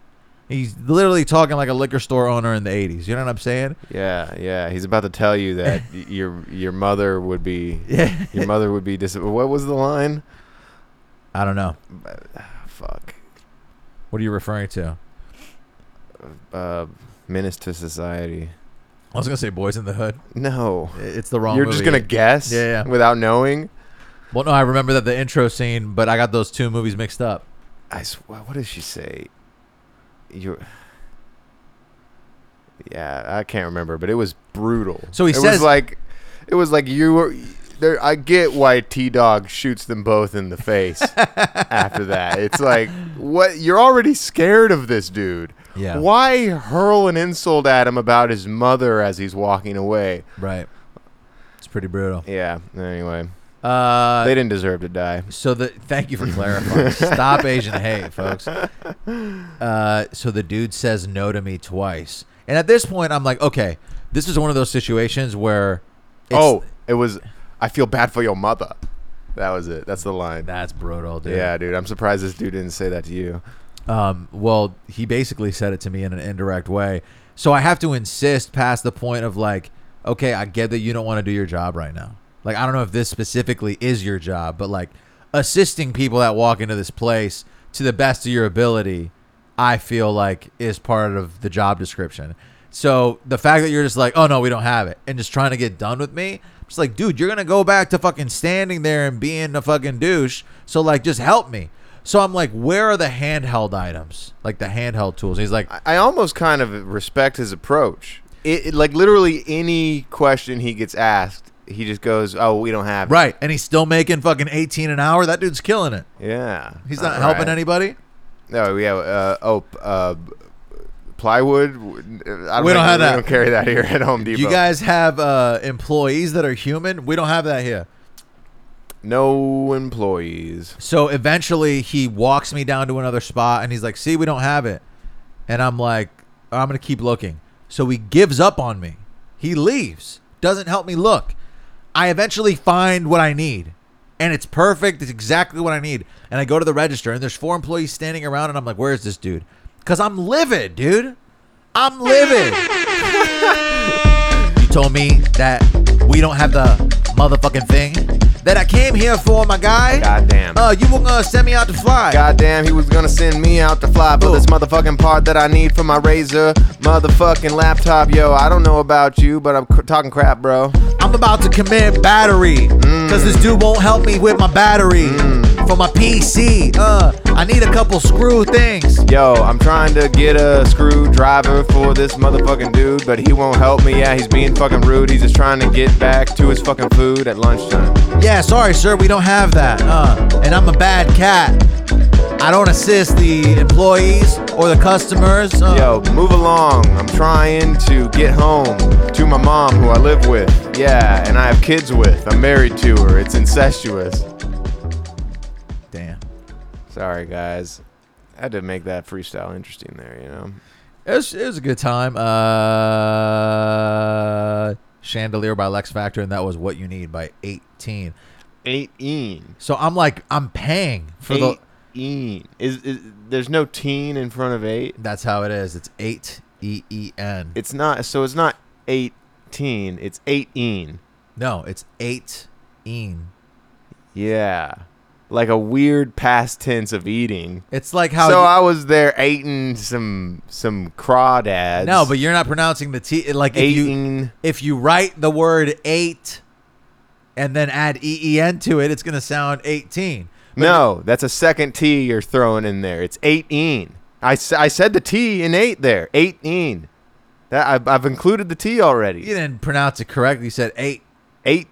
He's literally talking like a liquor store owner in the 80s. You know what I'm saying? Yeah, yeah. He's about to tell you that [LAUGHS] your your mother would be Yeah. your mother would be dis. What was the line? I don't know. [SIGHS] Fuck. What are you referring to? Uh, menace to society. I was going to say Boys in the Hood. No. It's the wrong one. You're just gonna guess, Yeah, yeah. without knowing. Well, no, I remember that the intro scene, but I got those two movies mixed up. I swear. What does she say? You. Yeah, I can't remember, but it was brutal. So he it says- was like, it was like you were. There, I get why T Dog shoots them both in the face [LAUGHS] after that. It's like, what? You're already scared of this dude. Yeah. Why hurl an insult at him about his mother as he's walking away? Right. It's pretty brutal. Yeah. Anyway, Uh, they didn't deserve to die. So the thank you for clarifying. [LAUGHS] Stop Asian hate, folks. Uh, so the dude says no to me twice, and at this point, I'm like, okay, this is one of those situations where, it's, oh, it was. I feel bad for your mother. That was it. That's the line. that's brutal, dude. Yeah, dude. I'm surprised this dude didn't say that to you. Um, well, he basically said it to me in an indirect way. So I have to insist past the point of like, okay, I get that you don't want to do your job right now. Like, I don't know if this specifically is your job, but like assisting people that walk into this place to the best of your ability, I feel like is part of the job description. So the fact that you're just like, oh no, we don't have it, and just trying to get done with me, I'm like, dude, you're gonna go back to fucking standing there and being a fucking douche. So like, just help me. So I'm like, where are the handheld items, like the handheld tools? He's like, I, I almost kind of respect his approach. It, it- like literally any question he gets asked, he just goes, "Oh, we don't have it." Right, and he's still making fucking 18 an hour. That dude's killing it. Yeah. He's not All helping right. anybody. No, we have uh, oh uh, plywood. I don't We don't have we that. don't carry that here at Home Depot. You guys have uh, employees that are human. We don't have that here. no employees. So eventually he walks me down to another spot and he's like, "See, we don't have it." And I'm like, "I'm going to keep looking." So he gives up on me. He leaves. Doesn't help me look. I eventually find what I need. And it's perfect. It's exactly what I need. And I go to the register and there's four employees standing around and I'm like, "Where is this dude?" Cuz I'm livid, dude. I'm livid. [LAUGHS] you told me that we don't have the motherfucking thing that I came here for, my guy. Goddamn. Uh, you were gonna send me out to fly. Goddamn, he was gonna send me out to fly for this motherfucking part that I need for my Razer motherfucking laptop. Yo, I don't know about you, but I'm talking crap, bro. I'm about to commit battery. Cause this dude won't help me with my battery. For my PC. Uh, I need a couple screw things. Yo, I'm trying to get a screwdriver for this motherfucking dude, but he won't help me. Yeah, he's being fucking rude. He's just trying to get back to his fucking food at lunchtime. Yeah, sorry, sir, we don't have that. Uh, and I'm a bad cat. I don't assist the employees or the customers. Uh, Yo, move along. I'm trying to get home to my mom, who I live with. Yeah, and I have kids with. I'm married to her. It's incestuous. Damn. Sorry, guys. I had to make that freestyle interesting there, you know. It was, it was a good time. Uh, Chandelier by Lex Factor, and that was What You Need by 18. 18. So I'm like, I'm paying for the. 18. Is, is there's no teen in front of 8? That's how it is. It's 8 E E N. It's not so it's not 18, it's 18. No, it's eighteen. Yeah. Like a weird past tense of eating. It's like how. so I was there eating some some crawdads. no, but you're not pronouncing the T. Like if you, eating if you write the word 8 and then add E E N to it, it's going to sound 18. No, that's a second T you're throwing in there. It's 18. I, I said the T in 8 there. 18. That I've, I've included the T already. You didn't pronounce it correctly. You said 8. 8.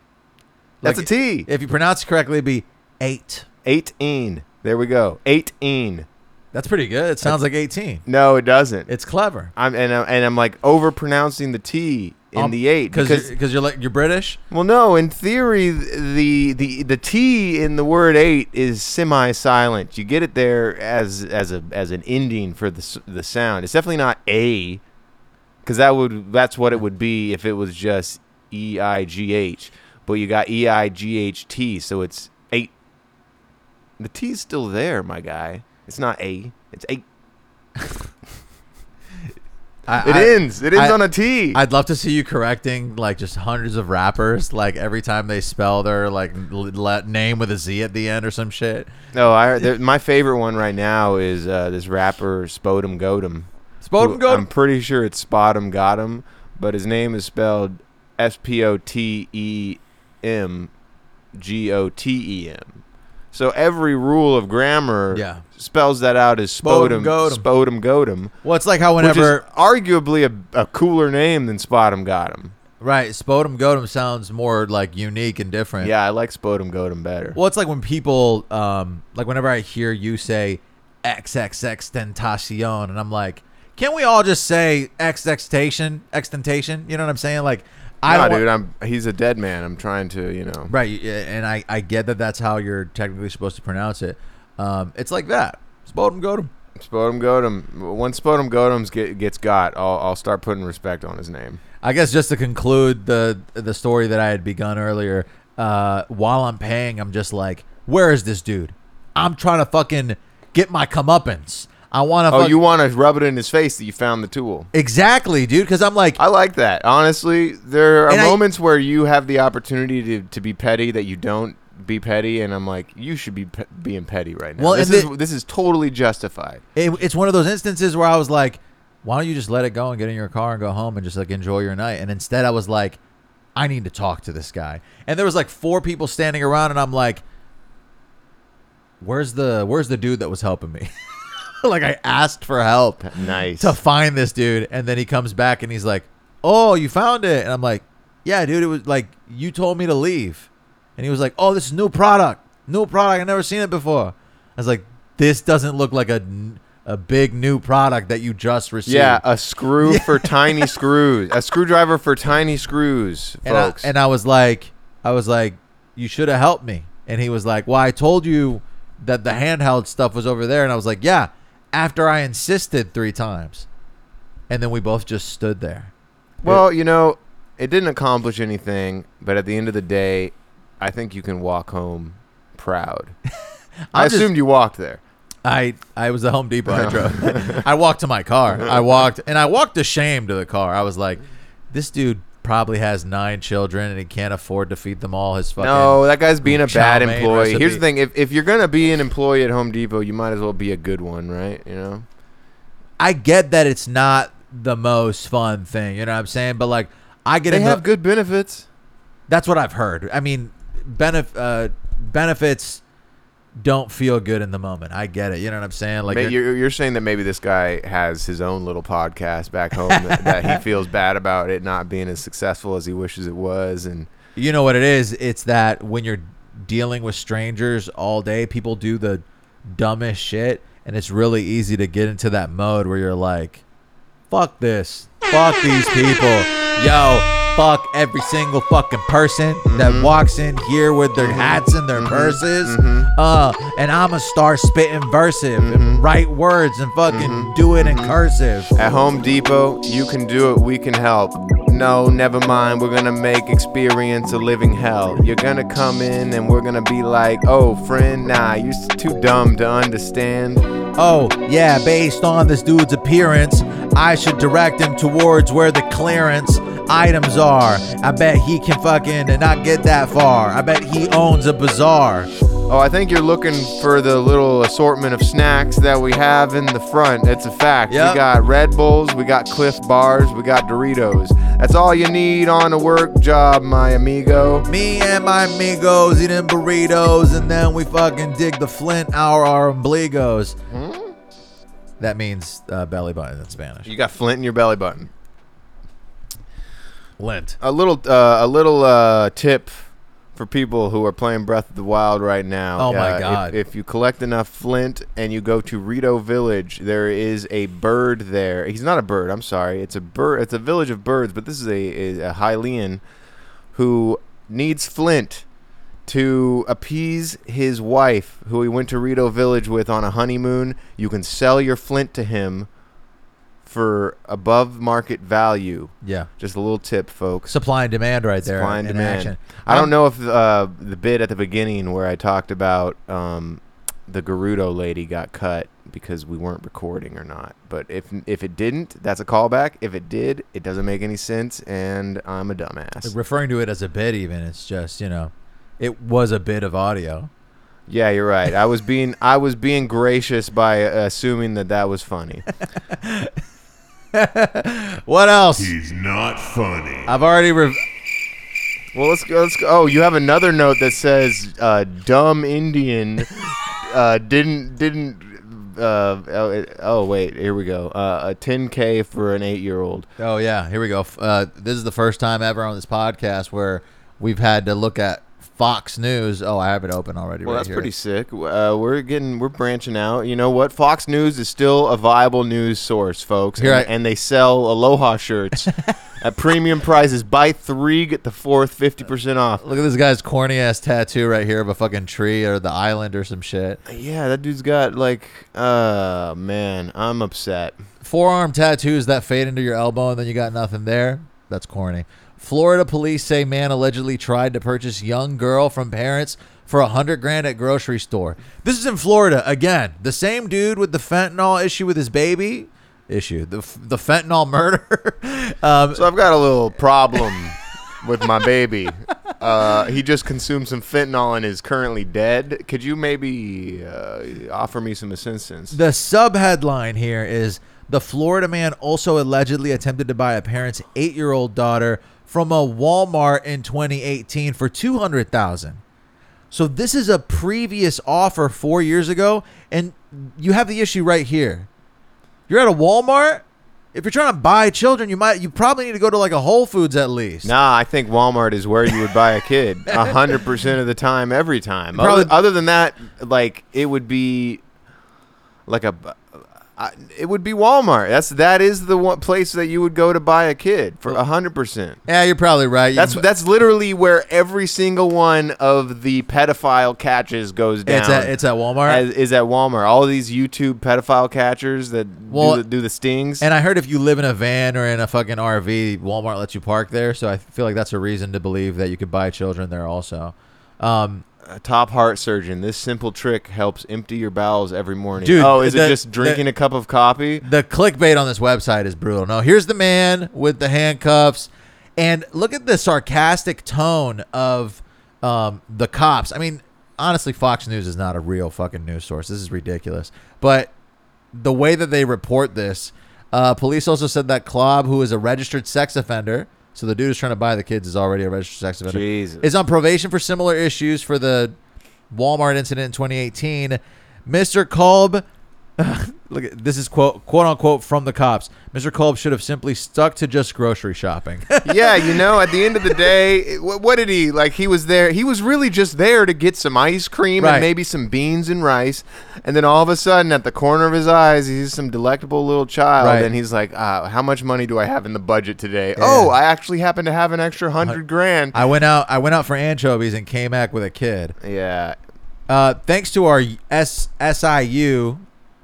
That's Like, a T. If you pronounce it correctly, it'd be 8. 18. There we go. 18. That's pretty good. It sounds like 18. No, it doesn't. It's clever. I'm and I'm, and I'm like over pronouncing the T in um, the 8 because because because you're, like you're British. well no, in theory the the the T in the word 8 is semi-silent. You get it there as as a as an ending for the s- the sound. It's definitely not A cuz that would that's what it would be if it was just E I G H. But you got E I G H T, so it's 8. The T's still there, my guy. It's not A. It's 8. I, It I- ends. It ends I- on a T. I'd love to see you correcting like just hundreds of rappers, like every time they spell their like l- name with a Z at the end or some shit. No, I my favorite one right now is uh, this rapper Spodum Godum. Spodum Godum? I'm pretty sure it's Spodum Godum, but his name is spelled S P O T E M G O T E M. So every rule of grammar Yeah. spells that out as Spodum Spodum Godum. Spodum Godum, Well, it's like how which whenever is arguably a, a cooler name than Spodum Godum. right, Spodum Godum sounds more like unique and different. Yeah, I like Spodum Godum better. Well, it's like when people, um, like whenever I hear you say XXX Tentacion, and I'm like, can we all just say XXtation, Extentation? You know what I'm saying? Like, I Nah, dude, I'm he's a dead man. I'm trying to, you know. Right, and I, I get that that's how you're technically supposed to pronounce it. Um, it's like that. Spodum Godum. Spodum Godum. Once Spodum Godum's get, gets got, I'll, I'll start putting respect on his name. I guess just to conclude the the story that I had begun earlier, uh, while I'm paying, I'm just like, where is this dude? I'm trying to fucking get my comeuppance. I want to. Oh, you want to rub it in his face that you found the tool. exactly, dude? Because I'm like, I like that. Honestly, there are And I- moments where you have the opportunity to, to be petty that you don't be petty, and I'm like, you should be pe- being petty right now. Well, this and is the- this is totally justified. it, it's one of those instances where I was like, why don't you just let it go and get in your car and go home and just like enjoy your night? And instead, I was like, I need to talk to this guy. And there was like four people standing around, and I'm like, where's the where's the dude that was helping me? [LAUGHS] [LAUGHS] like I asked for help Nice. to find this dude, and then he comes back and he's like, oh, you found it, and I'm like, Yeah, dude, it was like you told me to leave, and he was like, "Oh, this is new product, new product. I never seen it before." I was like, "This doesn't look like a." a big new product that you just received." Yeah, a screw [LAUGHS] for tiny screws. A screwdriver for tiny screws, and I, folks. and I was like, I was like, "You should have helped me." And he was like, "Well, I told you that the handheld stuff was over there," and I was like, "Yeah." After I insisted three times, and then we both just stood there. well, you know, it didn't accomplish anything, but at the end of the day, I think you can walk home proud. [LAUGHS] I just- assumed you walked there. I I was at Home Depot. I [LAUGHS] drove. I walked to my car. I walked and I walked ashamed to the car. I was like, this dude probably has nine children and he can't afford to feed them all his fucking. No, that guy's being a chow bad mein employee. Here's the thing: if if you're gonna be an employee at Home Depot, you might as well be a good one, right? You know. I get that it's not the most fun thing. You know what I'm saying? But like, I get They in have the, good benefits. That's what I've heard. I mean, benef- uh, benefits don't feel good in the moment. I get it. You know what I'm saying? Like, you're- you're, you're saying that maybe this guy has his own little podcast back home [LAUGHS] that, that he feels bad about it not being as successful as he wishes it was, and You know what it is? It's that when you're dealing with strangers all day, people do the dumbest shit, and it's really easy to get into that mode where you're like, fuck this. Fuck these people. Yo, fuck every single fucking person that mm-hmm. walks in here with their mm-hmm. hats and their mm-hmm. purses. Uh, and I'ma start spitting versive and write words and fucking do it in cursive. At Home Depot, you can do it, we can help. No, never mind, we're gonna make experience a living hell. You're gonna come in and we're gonna be like, oh, friend, nah, you're too dumb to understand. Oh, yeah, based on this dude's appearance, I should direct him towards where the clearance items are. I bet he can fucking not get that far. I bet he owns a bazaar. Oh, I think you're looking for the little assortment of snacks that we have in the front. It's a fact. Yep. We got Red Bulls, we got Clif Bars, we got Doritos. That's all you need on a work job, my amigo. Me and my amigos eating burritos, and then we fucking dig the flint our our ombligos. That means uh, belly button in Spanish. You got Flint in your belly button. Lint. A little, uh, a little uh, tip for people who are playing Breath of the Wild right now. Oh my Uh, if- God. If, you collect enough flint and you go to Rito Village, there is a bird there. He's not a bird. I'm sorry. It's a bird. It's a village of birds, but this is a, a, a Hylian who needs flint to appease his wife, who he went to Rito Village with on a honeymoon. You can sell your flint to him for above market value. Yeah. Just a little tip, folks. Supply and demand right there. Supply and in demand. action. I don't know if uh, the bit at the beginning where I talked about um, the Gerudo lady got cut because we weren't recording or not. But if if it didn't, that's a callback. If it did, it doesn't make any sense, and I'm a dumbass. Referring to it as a bit, even it's just you know, it was a bit of audio. Yeah, you're right. I was being I was being gracious by uh, assuming that that was funny. [LAUGHS] What else? He's not funny. I've already. Rev- Well, let's go. Let's go. Oh, you have another note that says uh, "dumb Indian uh, didn't didn't." Uh, oh, oh wait, here we go. Uh, a 10k for an eight-year-old. Oh yeah, here we go. Uh, this is the first time ever on this podcast where we've had to look at Fox News. Oh, I have it open already. Well, right that's here. pretty sick. Uh, we're getting we're branching out. You know what? Fox News is still a viable news source, folks. Here and, I- and they sell Aloha shirts [LAUGHS] at premium prices. Buy three, get the fourth, fifty percent off. Look at this guy's corny ass tattoo right here of a fucking tree or the island or some shit. Yeah, that dude's got like, uh, man, I'm upset. Forearm tattoos that fade into your elbow and then you got nothing there. That's corny. Florida police say man allegedly tried to purchase young girl from parents for a hundred grand at grocery store. This is in Florida again. The same dude with the fentanyl issue with his baby issue. The the fentanyl murder. [LAUGHS] um, So I've got a little problem with my baby. Uh, he just consumed some fentanyl and is currently dead. Could you maybe uh, offer me some assistance? The sub headline here is the Florida man also allegedly attempted to buy a parent's eight year old daughter from a Walmart in 2018 for 200000 So this is a previous offer four years ago, and you have the issue right here. You're at a Walmart if you're trying to buy children, you might you probably need to go to like a Whole Foods at least. Nah, I think Walmart is where you would buy a kid [LAUGHS] hundred percent of the time, every time. Probably- Other, other than that, like it would be like a, uh, it would be Walmart. That's that is the one place that you would go to buy a kid for a hundred percent. Yeah, you're probably right. You That's bu- that's literally where every single one of the pedophile catches goes down. it's at it's at Walmart. as- is at Walmart. All these YouTube pedophile catchers that Well, do, the, do the stings. and I heard if you live in a van or in a fucking RV, Walmart lets you park there. So I feel like that's a reason to believe that you could buy children there also. Um, a top heart surgeon. This simple trick helps empty your bowels every morning. Dude, oh, is the- it just drinking the- a cup of coffee? the clickbait on this website is brutal. No, here's the man with the handcuffs, and look at the sarcastic tone of um, the cops. I mean, honestly, Fox News is not a real fucking news source. This is ridiculous. But the way that they report this, uh, police also said that Kolb, who is a registered sex offender, so the dude who's trying to buy the kids is already a registered sex offender, Jesus. is on probation for similar issues for the Walmart incident in 2018. Mr. Kolb [LAUGHS] Look at this is quote quote unquote from the cops. Mr. Kolb should have simply stuck to just grocery shopping. [LAUGHS] yeah, you know, at the end of the day, what, what did he like? He was there. He was really just there to get some ice cream Right. and maybe some beans and rice. And then all of a sudden, at the corner of his eyes, he sees some delectable little child, Right. and he's like, ah, "How much money do I have in the budget today? Oh, I actually happen to have an extra hundred grand." I went out I went out for anchovies and came back with a kid. yeah, Uh, thanks to our S- SIU,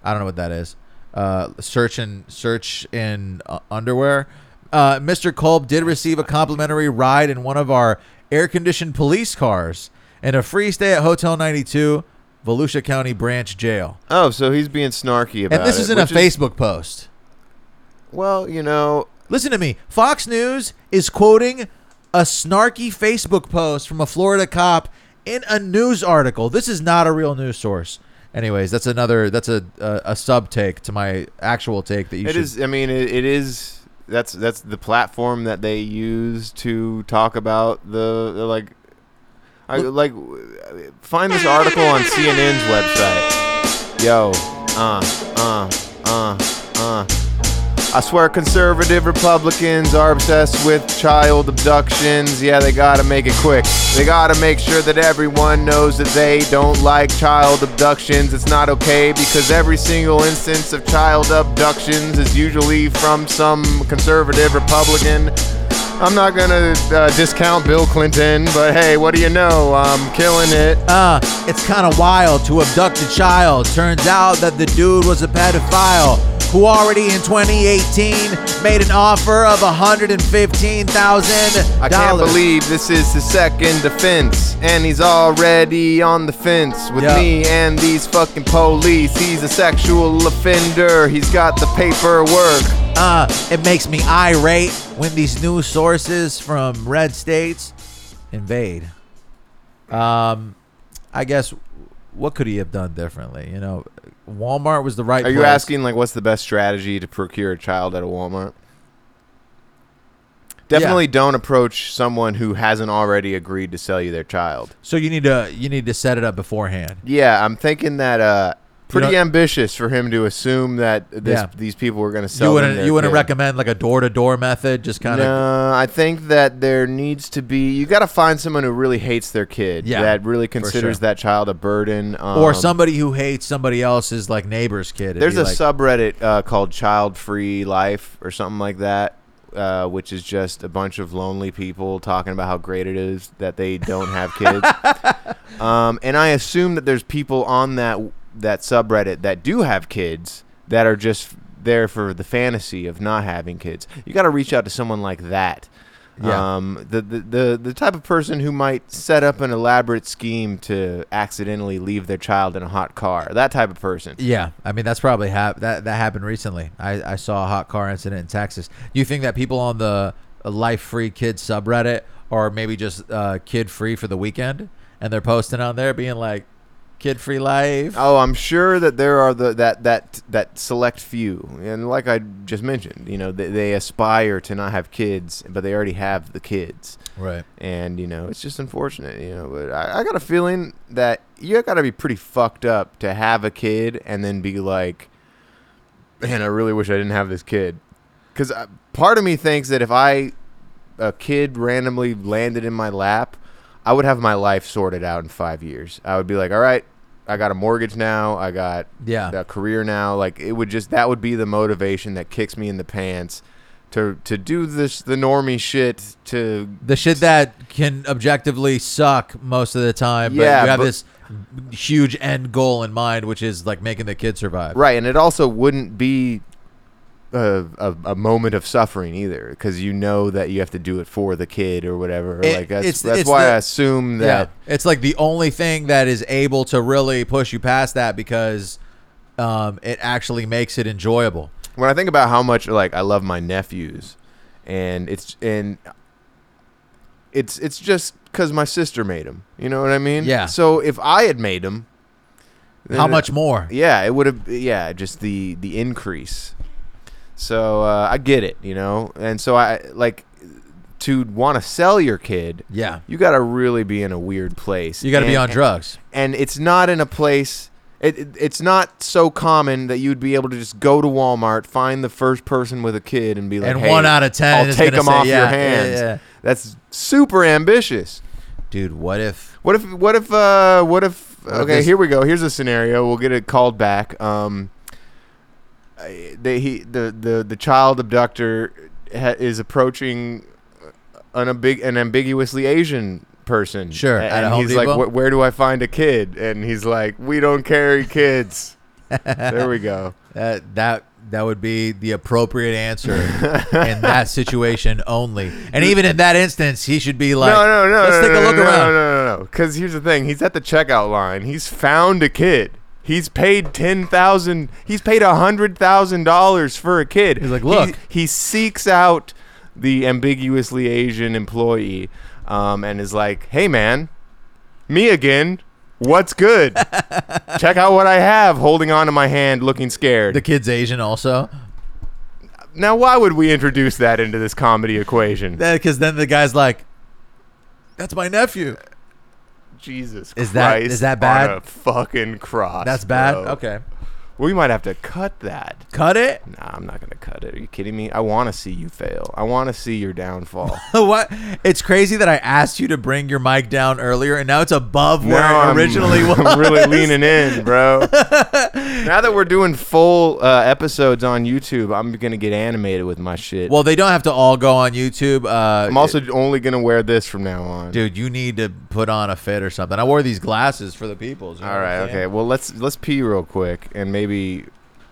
I don't know what that is. Uh, search and search in uh, underwear. Uh, Mr. Kolb did receive a complimentary ride in one of our air-conditioned police cars and a free stay at Hotel 92, Volusia County Branch Jail. Oh, so he's being snarky about it. And this is in a Facebook post. Well, you know, Listen to me. Fox News is quoting a snarky Facebook post from a Florida cop in a news article. This is not a real news source. Anyways, that's another that's a a, a sub take to my actual take that you It should is. I mean, it, it is. That's that's the platform that they use to talk about the, the like. I like find this article on CNN's website. Yo, uh, uh, uh, uh. I swear conservative Republicans are obsessed with child abductions. Yeah, they gotta make it quick. They gotta make sure that everyone knows that they don't like child abductions. It's not okay because every single instance of child abductions is usually from some conservative Republican. I'm not gonna uh, discount Bill Clinton, but hey, what do you know? I'm killing it. Uh, it's kind of wild to abduct a child. Turns out that the dude was a pedophile who already in 2018 made an offer of $115,000. I can't believe this is the second defense, and he's already on the fence with Yeah. me and these fucking police. He's a sexual offender. He's got the paperwork. Uh, it makes me irate when these new sources from red states invade. Um, I guess what could he have done differently? You know, Walmart was the right. Are you place. asking like what's the best strategy to procure a child at a Walmart? Definitely don't approach someone who hasn't already agreed to sell you their child. So you need to you need to set it up beforehand. Yeah, I'm thinking that uh pretty know- ambitious for him to assume that this, Yeah. these people were going to sell You wouldn't you wouldn't kid. recommend like a door to door method, just kind of. No, I think that there needs to be. You got to find someone who really hates their kid. Yeah, that really considers sure. that child a burden. Um, or somebody who hates somebody else's like neighbor's kid. There's a like, subreddit uh, called Child Free Life or something like that, uh, which is just a bunch of lonely people talking about how great it is that they don't have kids. [LAUGHS] um, and I assume that there's people on that that subreddit that do have kids that are just there for the fantasy of not having kids. You got to reach out to someone like that. Yeah. Um, the, the the the type of person who might set up an elaborate scheme to accidentally leave their child in a hot car. That type of person. Yeah, I mean that's probably hap- that that happened recently. I, I saw a hot car incident in Texas. Do you think that people on the uh, Life Free Kids subreddit are maybe just uh, kid free for the weekend, and they're posting on there being like, "Kid free life." Oh, I'm sure that there are the that that that select few, and like I just mentioned, you know, they, they aspire to not have kids, but they already have the kids, Right. and you know, it's just unfortunate, you know. But I, I got a feeling that you got to be pretty fucked up to have a kid and then be like, man, I really wish I didn't have this kid. because uh, part of me thinks that if I a kid randomly landed in my lap, I would have my life sorted out in five years. I would be like, all right, I got a mortgage now. I got Yeah. a career now. Like it would just that would be the motivation that kicks me in the pants to to do this the normie shit to the shit that can objectively suck most of the time. But Yeah, you have but- this huge end goal in mind, which is like making the kid survive. right, and it also wouldn't be. A, a, a moment of suffering either because you know that you have to do it for the kid or whatever It- like that's, it's- that's it's why the- I assume that Yeah, it's like the only thing that is able to really push you past that because um, it actually makes it enjoyable. when I think about how much like I love my nephews, and it's and it's it's just because my sister made them. You know what I mean? Yeah. So if I had made them, How much more? Yeah, it would have. Yeah, just the the increase. So uh, I get it, you know, and so I like to want to sell your kid. Yeah. You got to really be in a weird place. You got to be on drugs. and it's not in a place it, it- it's not so common that you'd be able to just go to Walmart, find the first person with a kid, and be like, And hey, one out of 10 I'll take them say, off yeah, your hands." yeah. That's super ambitious. Dude, what if What if? What if? Uh, what if? Okay, here we go. Here's a scenario. We'll get it called back. Um, they, he, the, the, the child abductor ha- is approaching an, ambig- an ambiguously Asian person. Sure, A- and he's like, Depot? "Wh- "Where do I find a kid?" And he's like, "We don't carry kids." [LAUGHS] there we go. that that that would be the appropriate answer in that [LAUGHS] situation only. And even in that instance, he should be like, no, no, no. let's no, take no, a look no, around. No, no, no, no, Because here's the thing: he's at the checkout line. He's found a kid. He's paid ten thousand. He's paid a hundred thousand dollars for a kid. He's like, He- "Look." He, seeks out the ambiguously Asian employee, um, and is like, "Hey, man, me again. What's good? [LAUGHS] Check out what I have." Holding onto my hand, looking scared. The kid's Asian also. now, why would we introduce that into this comedy equation? Because then the guy's like, that's my nephew. Jesus Is that- Christ is that on bad? a fucking cross. That's bad? bro. Okay. We might have to cut that. Cut it? Nah, I'm not gonna cut it. Are you kidding me? I want to see you fail. I want to see your downfall. [LAUGHS] what? It's crazy that I asked you to bring your mic down earlier, and now it's above where now it I'm, originally was. [LAUGHS] I'm really leaning in, bro. [LAUGHS] now that we're doing full uh, episodes on YouTube, I'm gonna get animated with my shit. Well, they don't have to all go on YouTube. Uh, I'm also only gonna wear this from now on. dude, you need to put on a fit or something. I wore these glasses for the peoples. you know All right, I'm okay. Well, let's let's pee real quick, and maybe maybe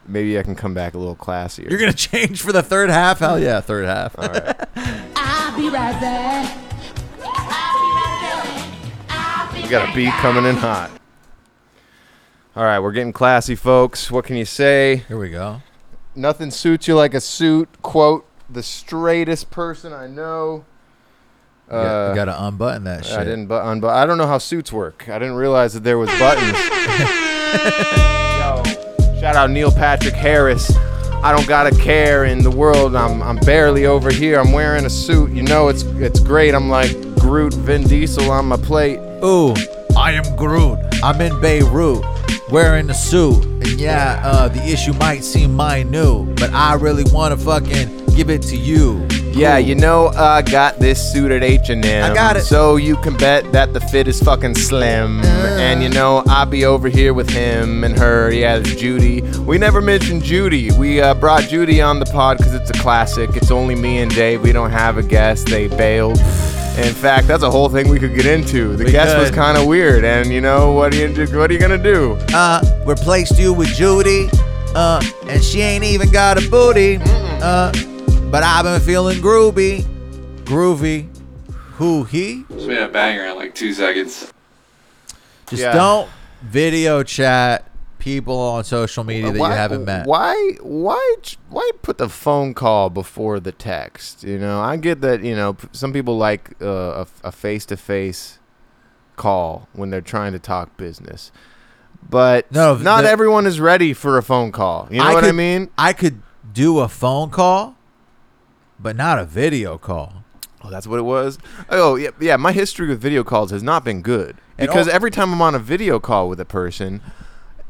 maybe I can come back a little classier. You're gonna change for the third half? Hell yeah, third half. All right. I'll be right back. I'll be right back. I'll be We got a right beat coming in hot. All right, we're getting classy, folks. What can you say? Here we go. Nothing suits you like a suit. Quote the straightest person I know. You got, Uh, you gotta unbutton that shit. I didn't but unbu- I don't know how suits work. I didn't realize that there was buttons. [LAUGHS] Shout out Neil Patrick Harris. I don't gotta care in the world. I'm I'm barely over here. I'm wearing a suit. You know it's it's great. I'm like Groot, Vin Diesel on my plate. Ooh, I am Groot. I'm in Beirut, wearing a suit. And yeah, uh, the issue might seem minute, but I really wanna fucking give it to you. Yeah, you know I got this suit at H&M. I got it. So you can bet that the fit is fucking slim. And you know I'll be over here with him and her. Yeah, Judy. We never mentioned Judy. We uh, brought Judy on the pod because it's a classic. It's only me and Dave. We don't have a guest. They bailed. In fact, that's a whole thing we could get into. The We guest was kind of weird, and you know what are you what are you gonna do? uh, replaced you with Judy, uh, and she ain't even got a booty, uh, but I've been feeling groovy, groovy. Who he? Just made a banger in like two seconds. Just Yeah. don't video chat people on social media that you haven't met. Why, why, why put the phone call before the text? You know, I get that. You know, some people like uh, a face to face call when they're trying to talk business, but No, not the- everyone is ready for a phone call. You know what I mean? I could do a phone call, but not a video call. Oh, that's what it was. Oh, yeah, yeah. My history with video calls has not been good because al- every time I'm on a video call with a person,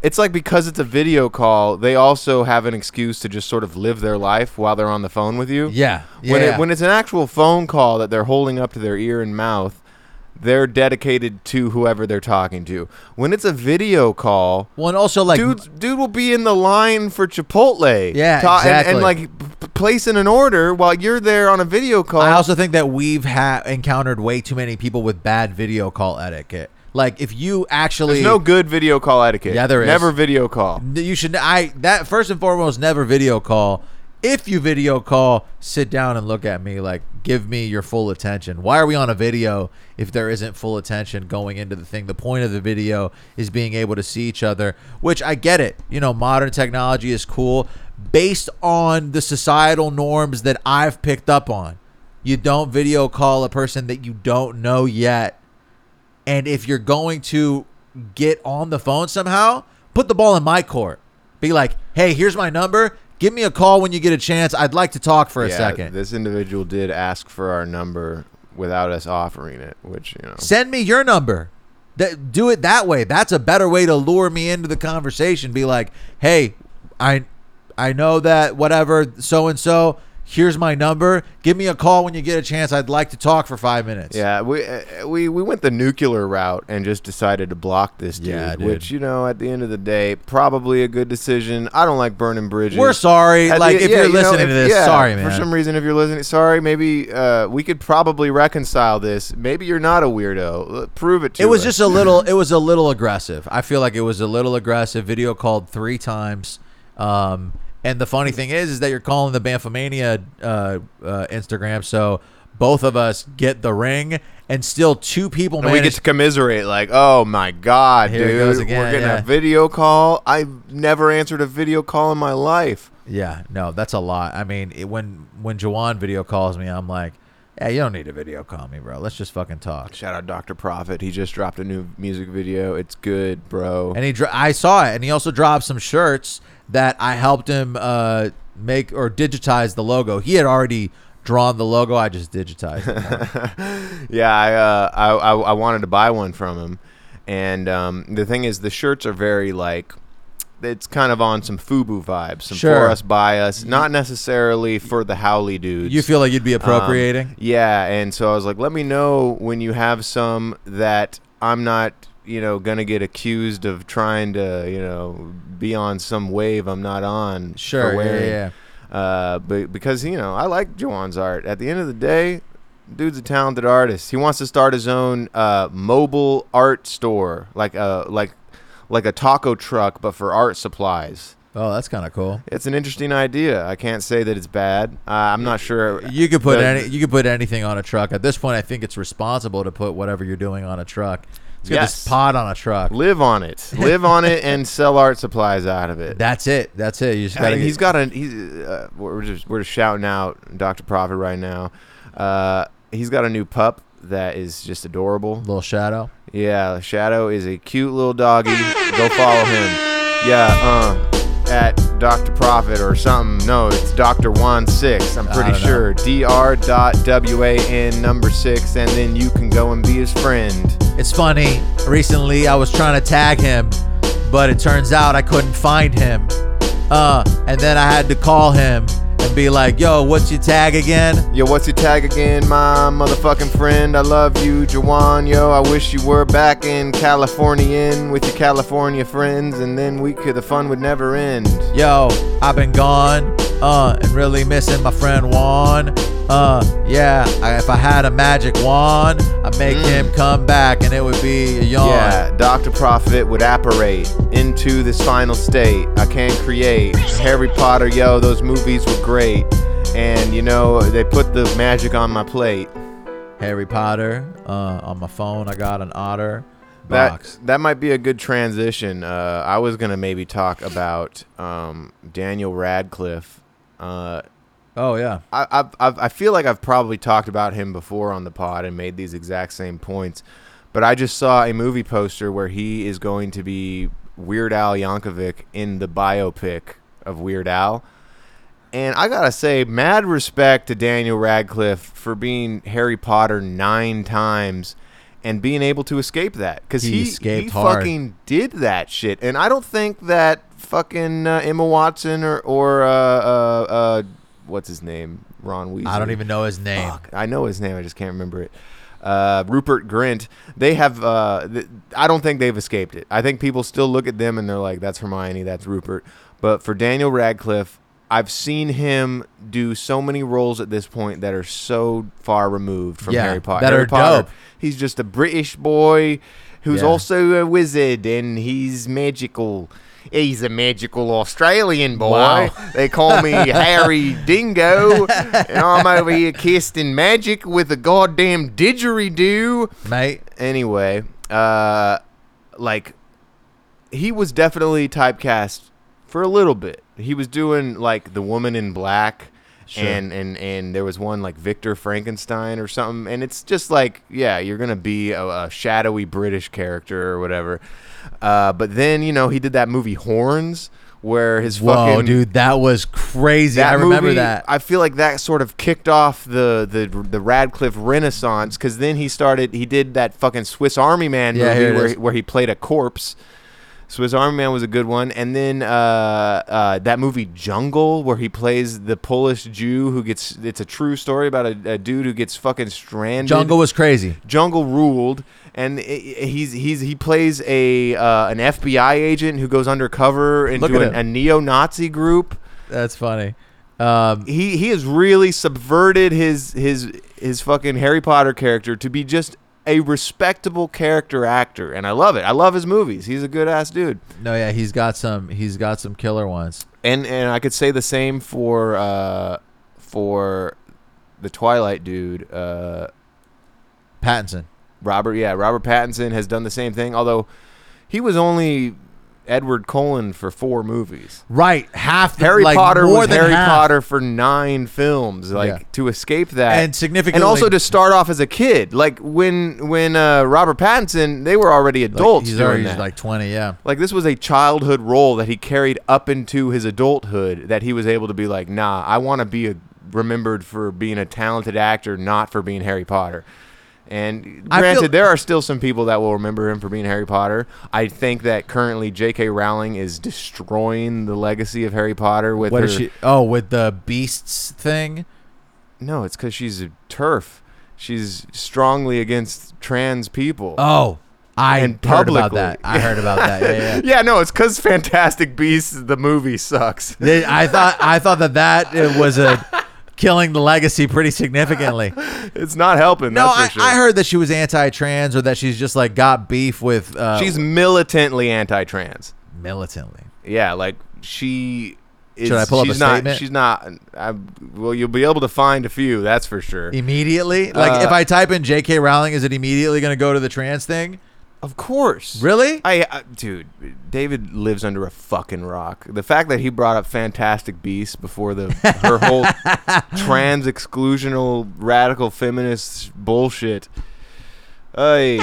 it's like because it's a video call, they also have an excuse to just sort of live their life while they're on the phone with you. Yeah, When yeah. it when it's an actual phone call that they're holding up to their ear and mouth, they're dedicated to whoever they're talking to. When it's a video call, Well, and also like dude, dude will be in the line for Chipotle. Yeah, ta- and- exactly. and, like p- p- placing an order while you're there on a video call. I also think that we've ha- encountered way too many people with bad video call etiquette. Like if you actually There's no good video call etiquette. Yeah, there is. Never video call. you should I that first and foremost never video call. If you video call, sit down and look at me like give me your full attention. Why are we on a video if there isn't full attention going into the thing? The point of the video is being able to see each other, which I get it. You know, modern technology is cool based on the societal norms that I've picked up on. You don't video call a person that you don't know yet. And if you're going to get on the phone somehow, put the ball in my court. Be like, hey, here's my number. Give me a call when you get a chance. I'd like to talk for a Yeah, second. This individual did ask for our number without us offering it, which you know. Send me your number. That do it that way. That's a better way to lure me into the conversation. Be like, hey, I I know that whatever so and so. Here's my number. Give me a call when you get a chance. I'd like to talk for five minutes. Yeah, we uh, we we went the nuclear route and just decided to block this dude, Yeah, dude. which you know, at the end of the day, probably a good decision. I don't like burning bridges. We're sorry. At like the- if yeah, you're you know, listening if- to this, yeah, sorry, man. For some reason, if you're listening, sorry. Maybe uh, we could probably reconcile this. Maybe you're not a weirdo. Uh, Prove it to It was us. just a little. It was a little aggressive. I feel like it was a little aggressive. Video called three times. Um, and the funny thing is, is that you're calling the Banfomania uh, uh, Instagram, so both of us get the ring, and still two people And we get to commiserate, like, oh my god, Here dude, goes again, we're getting yeah. a video call. I've never answered a video call in my life. yeah, no, that's a lot. I mean, it, when when Jawan video calls me, I'm like, yeah, you don't need a video call me, bro. Let's just fucking talk. Shout out Dr. Prophet. He just dropped a new music video. It's good, bro. And he, dro- I saw it, and he also dropped some shirts that I helped him uh, make or digitize the logo. He had already drawn the logo. I just digitized it. [LAUGHS] yeah, I, uh, I, I I wanted to buy one from him, and um, the thing is, the shirts are very like, it's kind of on some FUBU vibes, some Sure. for us, by us, not necessarily for the haole dudes. you feel like you'd be Um, appropriating? yeah, and so I was like, let me know when you have some that I'm not, you know, gonna get accused of trying to, you know, be on some wave I'm not on. for Sure, yeah, wearing. yeah, Uh, but because you know, I like Joan's art. At the end of the day, dude's a talented artist. He wants to start his own uh, mobile art store, like a like like a taco truck, but for art supplies. Oh, that's kind of cool. It's an interesting idea. I can't say that it's bad. Uh, I'm not sure. You could put the- any you could put anything on a truck. At this point, I think it's responsible to put whatever you're doing on a truck. Let's get Yes. this pod on a truck. live on it, live on it, and [LAUGHS] sell art supplies out of it. That's it. That's it. You just gotta mean, get- he's got a he's uh, we're just we're just shouting out Dr. Profit right now. Uh, he's got a new pup that is just adorable. little shadow. Yeah, Shadow is a cute little doggy. Go follow him. Yeah, uh, at Dr. Profit or something. No, it's Dr. Juan Six. I'm pretty sure. Dr. Dot W A N number six, and then you can go and be his friend. It's funny. Recently, I was trying to tag him, but it turns out I couldn't find him. Uh, and then I had to call him and be like, "Yo, what's your tag again?" Yo, what's your tag again, my motherfucking friend? I love you, Jawan. Yo, I wish you were back in California with your California friends, and then we could the fun would never end. Yo, I've been gone, uh, and really missing my friend Juan. Uh, yeah, I, if I had a magic wand, I'd make him come back, and it would be a yawn. Yeah, Dr. Prophet would apparate into this final state. I can create Harry Potter, yo, those movies were great. And you know, they put the magic on my plate. Harry Potter. Uh, on my phone, I got an otter That that might be a good transition. Uh, I was gonna maybe talk about um, Daniel Radcliffe. Uh, Oh yeah. I, I've, I've, I feel like I've probably talked about him before on the pod and made these exact same points. But I just saw a movie poster where he is going to be Weird Al Yankovic in the biopic of Weird Al. And I gotta say, mad respect to Daniel Radcliffe for being Harry Potter nine times and being able to escape that because He he, escaped he hard. fucking did that shit, and I don't think that fucking uh, Emma Watson or or uh, uh, uh, what's his name, Ron Weasley. I don't even know his name. Fuck, I know his name. I just can't remember it. Uh, Rupert Grint. They have. Uh, th- I don't think they've escaped it. I think people still look at them and they're like, "That's Hermione. That's Rupert." But for Daniel Radcliffe, I've seen him do so many roles at this point that are so far removed from Yeah, Harry Potter. that Harry are Potter, dope. He's just a British boy who's Yeah. also a wizard and he's magical. He's a magical Australian boy. Wow. They call me [LAUGHS] Harry Dingo, and I'm over here casting magic with a goddamn didgeridoo. Mate, Anyway, uh, like he was definitely typecast for a little bit. He was doing like the Woman in Black, Sure. and and and there was one like Victor Frankenstein or something, and it's just like yeah, you're gonna be a, a shadowy British character or whatever. Uh, but then you know he did that movie Horns. Where his whoa, fucking dude, that was crazy. I remember movie, that. I feel like that sort of kicked off the the the Radcliffe Renaissance because then he started. He did that fucking Swiss Army Man Yeah, movie where he, where he played a corpse. Swiss Army Man was a good one, and then uh, uh, that movie Jungle, where he plays the Polish Jew who gets. It's a true story about a, a dude who gets fucking stranded. Jungle was crazy. Jungle ruled, and he's he's he plays a uh, an FBI agent who goes undercover into at an, him. a neo-Nazi group That's funny. Um, he he has really subverted his his his fucking Harry Potter character to be just a respectable character actor, and I love it. I love his movies. He's a good ass dude, no, yeah, he's got some. He's got some killer ones. and and I could say the same for uh for the Twilight dude, uh Pattinson. Robert. Yeah, Robert Pattinson has done the same thing, although he was only Edward Cullen for four movies. Right, half the, Harry like, Potter more was than Harry half. Potter for nine films. Like Yeah. to escape that, And significantly- and also to start off as a kid. Like when when uh, Robert Pattinson, they were already Like, adults he's doing already that. like twenty. Yeah. like this was a childhood role that he carried up into his adulthood. That he was able to be like, nah, I want to be a, remembered for being a talented actor, not for being Harry Potter. And granted, feel- there are still some people that will remember him for being Harry Potter. I think that currently J.K. Rowling is destroying the legacy of Harry Potter with What her. is she? Oh, with the beasts thing. No, it's because she's a TERF. She's strongly against trans people. Oh, I And heard about that. I heard about that. Yeah, yeah. [LAUGHS] yeah, no, it's because Fantastic Beasts, the movie, sucks. I thought I thought that that was a killing the legacy pretty significantly. [LAUGHS] It's not helping. No, that's I, for sure. I heard that she was anti-trans or that she's just like got beef with. Uh, she's militantly anti-trans. militantly. Yeah, like she. Is, Should I pull up a she's not, statement? She's not. I, well, you'll be able to find a few. That's for sure. Immediately, like Uh, if I type in J.K. Rowling, is it immediately going to go to the trans thing? Of course. Really? I, I, dude, David lives under a fucking rock. The fact that he brought up Fantastic Beasts before the her whole [LAUGHS] trans exclusional radical feminist bullshit. Hey.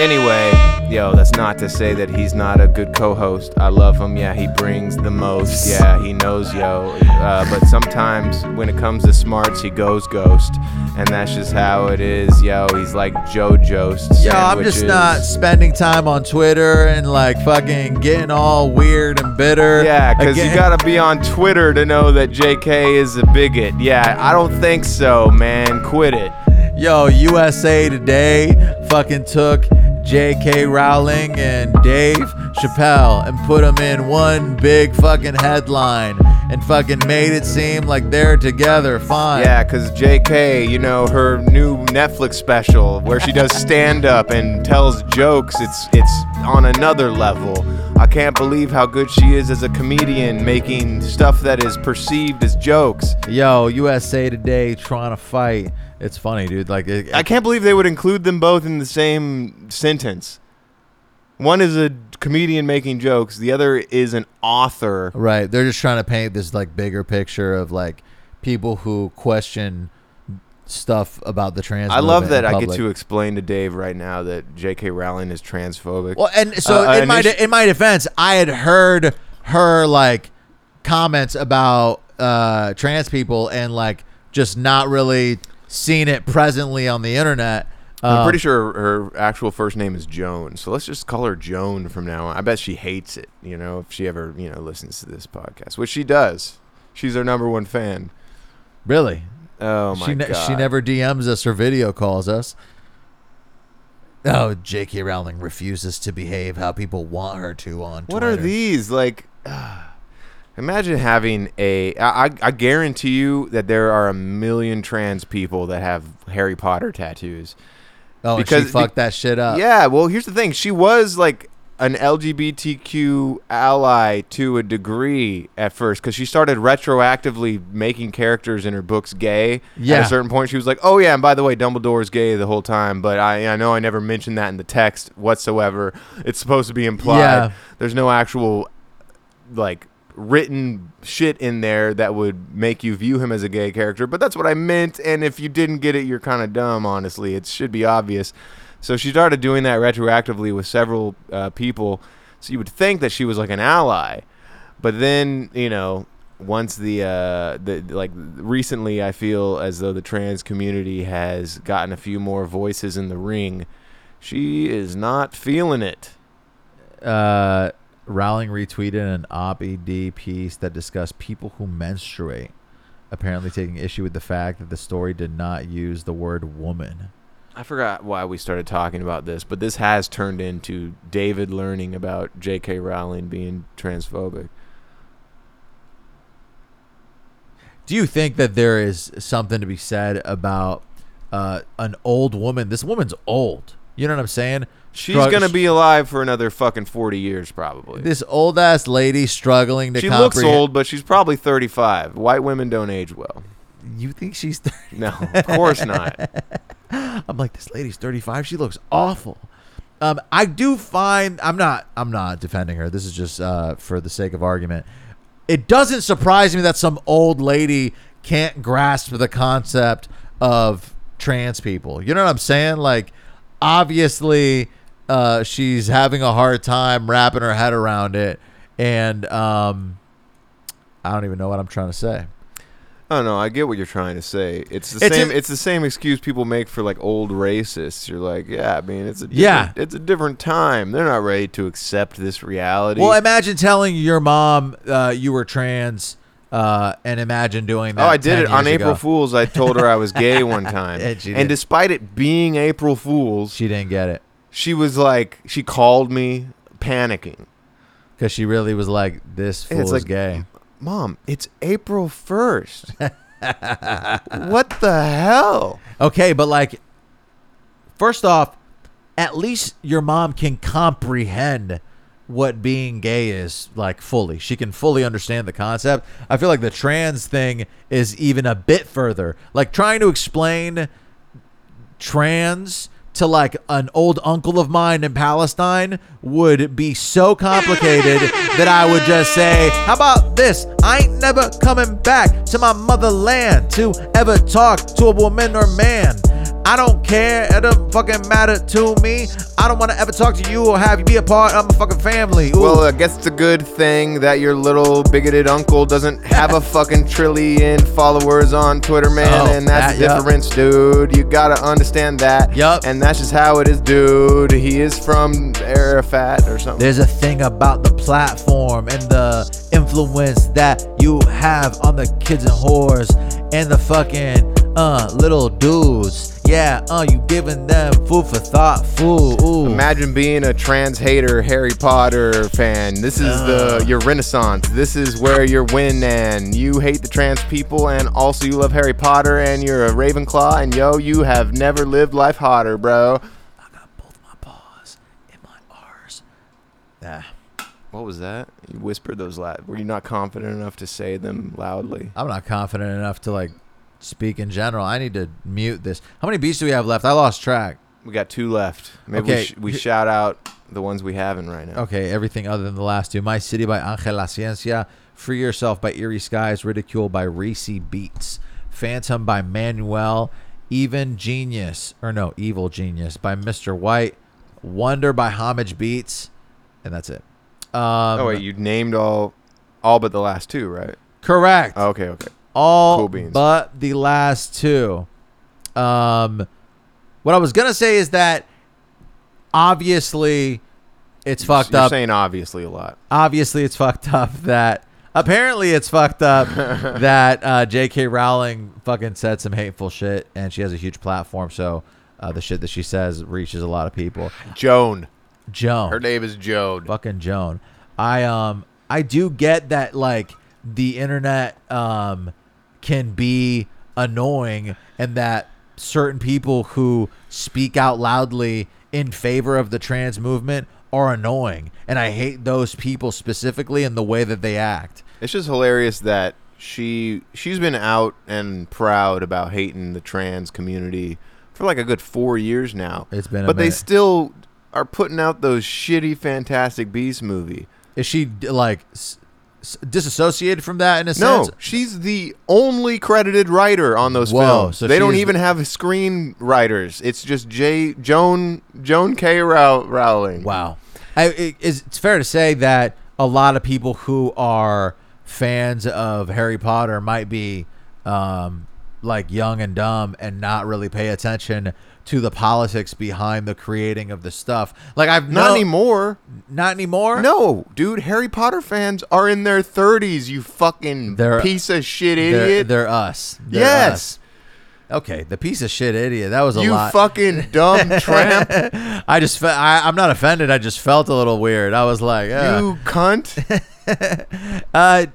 Anyway, yo, that's not to say that he's not a good co-host. I love him. Yeah, he brings the most. Yeah, he knows, yo. Uh, but sometimes when it comes to smarts, he goes ghost, and that's just how it is, yo. He's like Joe Jost. Yo, I'm just not spending time on Twitter and like fucking getting all weird and bitter. Yeah, because you gotta be on Twitter to know that JK is a bigot. Yeah, I don't think so, man. Quit it. Yo, USA Today fucking took J.K. Rowling and Dave Chappelle and put them in one big fucking headline and fucking made it seem like they're together fine. Yeah, because JK, you know, her new Netflix special where she does stand up and tells jokes, it's it's on another level. I can't believe how good she is as a comedian making stuff that is perceived as jokes. Yo, USA Today trying to fight. It's funny, dude. Like, it, I can't believe they would include them both in the same sentence. One is a comedian making jokes, the other is an author. Right. They're just trying to paint this like bigger picture of like people who question stuff about the trans. I love that I get to explain to Dave right now that J.K. Rowling is transphobic. Well, and so Uh, in my initi- in my defense, I had heard her like comments about uh, trans people and like just not really seen it presently on the internet. I'm Um, pretty sure her, her actual first name is Joan, so let's just call her Joan from now on. I bet she hates it, you know, if she ever, you know, listens to this podcast, which she does. She's our number one fan. Really? Oh my she ne- god. she never DMs us or video calls us. Oh, J.K. Rowling refuses to behave how people want her to on What Twitter. are these like? [SIGHS] imagine having a. I, I I guarantee you that there are a million trans people that have Harry Potter tattoos. Oh, because- she fucked that shit up. Yeah, well, here's the thing. She was like an LGBTQ ally to a degree at first because she started retroactively making characters in her books gay. Yeah. At a certain point, she was like, "Oh yeah, and by the way, Dumbledore's gay the whole time, but I I know I never mentioned that in the text whatsoever. It's supposed to be implied. Yeah. There's no actual like written shit in there that would make you view him as a gay character, but that's what I meant. And if you didn't get it, you're kind of dumb. Honestly, it should be obvious. So she started doing that retroactively with several uh, people. So you would think that she was like an ally, but then you know once the uh the like recently I feel as though the trans community has gotten a few more voices in the ring. She is not feeling it. uh, Rowling retweeted an op-ed piece that discussed people who menstruate, apparently taking issue with the fact that the story did not use the word woman. I forgot why we started talking about this, but this has turned into David learning about J.K. Rowling being transphobic. Do you think that there is something to be said about uh, an old woman? This woman's old. You know what I'm saying? She's Strug- gonna be alive for another fucking forty years, probably. this old ass lady struggling to she looks old, but she's probably thirty-five. White women don't age well. You think she's? 30? No, of course not. [LAUGHS] I'm like, this lady's 35. She looks awful. Um, I do find I'm not I'm not defending her. This is just uh, for the sake of argument. It doesn't surprise me that some old lady can't grasp the concept of trans people. You know what I'm saying? Like, obviously, uh, she's having a hard time wrapping her head around it, and um, I don't even know what I'm trying to say. Oh no, I get what you're trying to say. It's the It's same. a- it's the same excuse people make for like old racists. You're like, yeah, I mean, it's a different, Yeah. it's a different time. They're not ready to accept this reality. Well, imagine telling your mom uh, you were trans, uh, and imagine doing that. Oh, I did 10 it on April ago. Fools. I told her I was gay one [LAUGHS] time, And she did. despite it being April Fools, She didn't get it she was like, she called me panicking. because she really was like, "This And it's is like- gay." Mom, it's April first. [LAUGHS] what the hell? Okay, but like, first off, at least your mom can comprehend what being gay is like fully. She can fully understand the concept. I feel like the trans thing is even a bit further. Like trying to explain trans to like an old uncle of mine in Palestine would be so complicated that I would just say, How about this? I ain't never coming back to my motherland to ever talk to a woman or man. I don't care. It don't fucking matter to me. I don't want to ever talk to you or have you be a part of my fucking family. Ooh. Well, I guess it's a good thing that your little bigoted uncle doesn't have a [LAUGHS] fucking trillion followers on Twitter, man, Oh, and that's that, the difference, dude. You gotta understand that. Yup. And that's just how it is, dude. He is from Arafat or something. There's a thing about the platform and the influence that you have on the kids and whores and the fucking uh little dudes. Yeah, uh, you giving them food for thought, food. Ooh. Imagine being a trans hater Harry Potter fan. This is the your renaissance. This is where you're winning. and You hate the trans people and also you love Harry Potter and you're a Ravenclaw and yo, you have never lived life hotter, bro. I got both my paws in my R's. Yeah. What was that? You whispered those loud. Were you not confident enough to say them loudly? I'm not confident enough to like speak in general. I need to mute this. How many beats do we have left? I lost track. We got two left. Maybe Okay. we, sh- we shout out the ones we haven't right now. Okay, everything other than the last two. My City by Angel La Ciencia, Free Yourself by Eerie Skies, Ridicule by Racy Beats, Phantom by Manuel, Even Genius, or no, Evil Genius by Mr. White, Wonder by Homage Beats, and that's it. Um, oh wait, you named all, all but the last two, right? correct. Oh, okay, okay. All Cool beans. but the last two. Um, what I was gonna say is that obviously it's fucked You're up. saying obviously a lot. obviously it's fucked up that apparently it's fucked up [LAUGHS] that uh, J.K. Rowling fucking said some hateful shit and she has a huge platform, so uh, the shit that she says reaches a lot of people. Joan. Joan, Her name is Joan. fucking Joan. I um I do get that like the internet um can be annoying and that certain people who speak out loudly in favor of the trans movement are annoying and I hate those people specifically in the way that they act. It's just hilarious that she she's been out and proud about hating the trans community for like a good four years now. It's been a but they still are putting out those shitty Fantastic Beast movie. Is she like s- disassociated from that in a No, sense? she's the only credited writer on those Whoa, films. so they don't even have screenwriters. It's just J. Joan Joan K. Row- Rowling. Wow. I, it, it's, it's fair to say that a lot of people who are fans of Harry Potter might be um, like young and dumb and not really pay attention to the politics behind the creating of the stuff. Like I've Not no- anymore. Not anymore. No, dude. Harry Potter fans are in their thirties. You fucking They're- piece of shit they're, idiot. they're us. They're yes. us. Okay, the piece of shit idiot. That was a You lot. fucking dumb [LAUGHS] tramp. I just fe- I, I'm not offended. I just felt a little weird. I was like, uh, You cunt. [LAUGHS] Uh,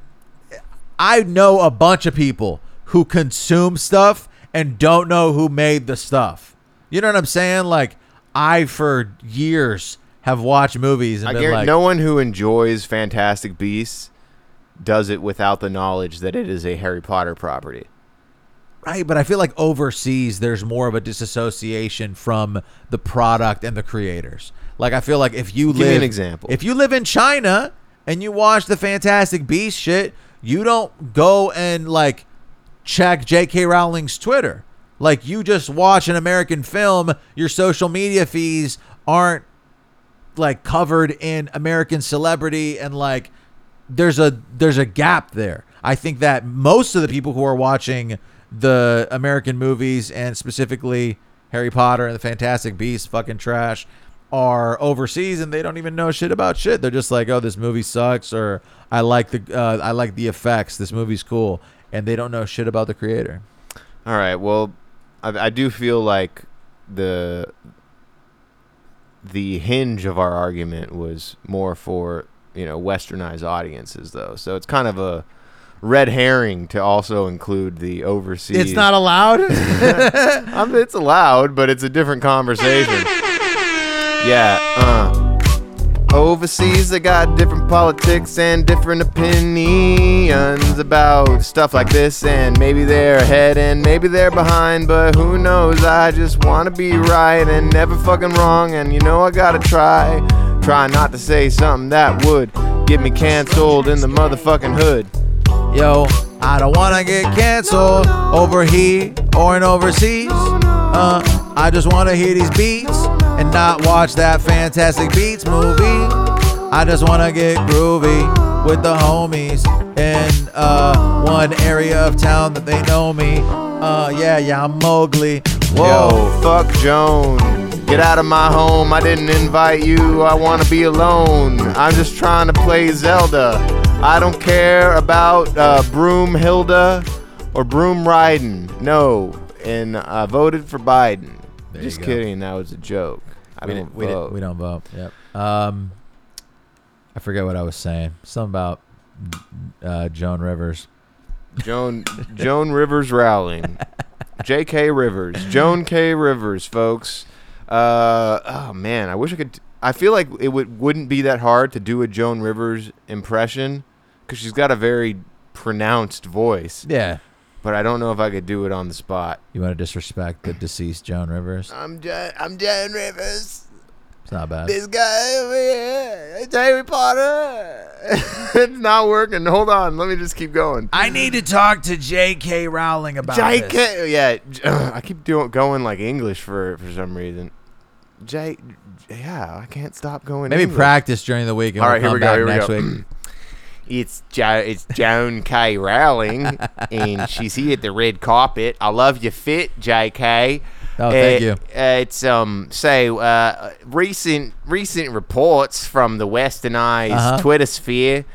I know a bunch of people who consume stuff and don't know who made the stuff. You know what I'm saying? Like, I for years have watched movies and I been guarantee like, no one who enjoys Fantastic Beasts does it without the knowledge that it is a Harry Potter property. right? But I feel like overseas, there's more of a disassociation from the product and the creators. Like, I feel like if you Give me live an example. if you live in China and you watch the Fantastic Beast shit, you don't go and like check J.K. Rowling's Twitter. Like you just watch an American film, your social media feeds aren't like covered in American celebrity and like there's a there's a gap there. I think that most of the people who are watching the American movies and specifically Harry Potter and the Fantastic Beasts fucking trash are overseas and they don't even know shit about shit. They're just like, "Oh, this movie sucks," or "I like the uh, I like the effects. This movie's cool," and they don't know shit about the creator. All right. Well, I, I do feel like the the hinge of our argument was more for you know westernized audiences, though. So it's kind of a red herring to also include the overseas. It's not allowed. [LAUGHS] I mean, it's allowed, but it's a different conversation. [LAUGHS] Yeah. Uh. Overseas, they got different politics and different opinions about stuff like this, and maybe they're ahead and maybe they're behind, but who knows? I just wanna be right and never fucking wrong, and you know I gotta try. Try not to say something that would get me canceled in the motherfucking hood. Yo, I don't wanna get canceled over here or in overseas. Uh, I just wanna hear these beats and not watch that Fantastic Beats movie. I just wanna get groovy with the homies in uh, one area of town that they know me. Uh, yeah, yeah, I'm Mowgli. Whoa. Yo, fuck Joan. Get out of my home. I didn't invite you. I want to be alone. I'm just trying to play Zelda. I don't care about uh, Broomhilda or Broom Riding. No. And I voted for Biden. There just kidding. That was a joke. I we, don't didn't, we, vote. didn't, we don't vote. Yep. Um, I forget what I was saying. Something about uh, Joan Rivers. Joan Joan Rivers Rowling. J.K. Rivers. Joan K. Rivers, folks. Uh, oh man, I wish I could. I feel like it would wouldn't be that hard to do a Joan Rivers impression because she's got a very pronounced voice. Yeah. But I don't know if I could do it on the spot. You want to disrespect the deceased Joan Rivers? I'm jo- I'm Joan Rivers. It's not bad. This guy over here, it's Harry Potter. [LAUGHS] it's not working. Hold on, let me just keep going. I need to talk to J.K. Rowling about it. J.K. Yeah, [CLEARS THROAT] I keep doing going like English for for some reason. J. Yeah, I can't stop going. Maybe English. practice during the week and All we'll right, here come we go. Here we next go. [CLEARS THROAT] It's jo- it's Joan K. Rowling, and she's here at the red carpet. I love your fit, J.K. Oh, thank Uh, you. Uh, it's um so uh recent recent reports from the westernized Uh-huh. Twitter sphere.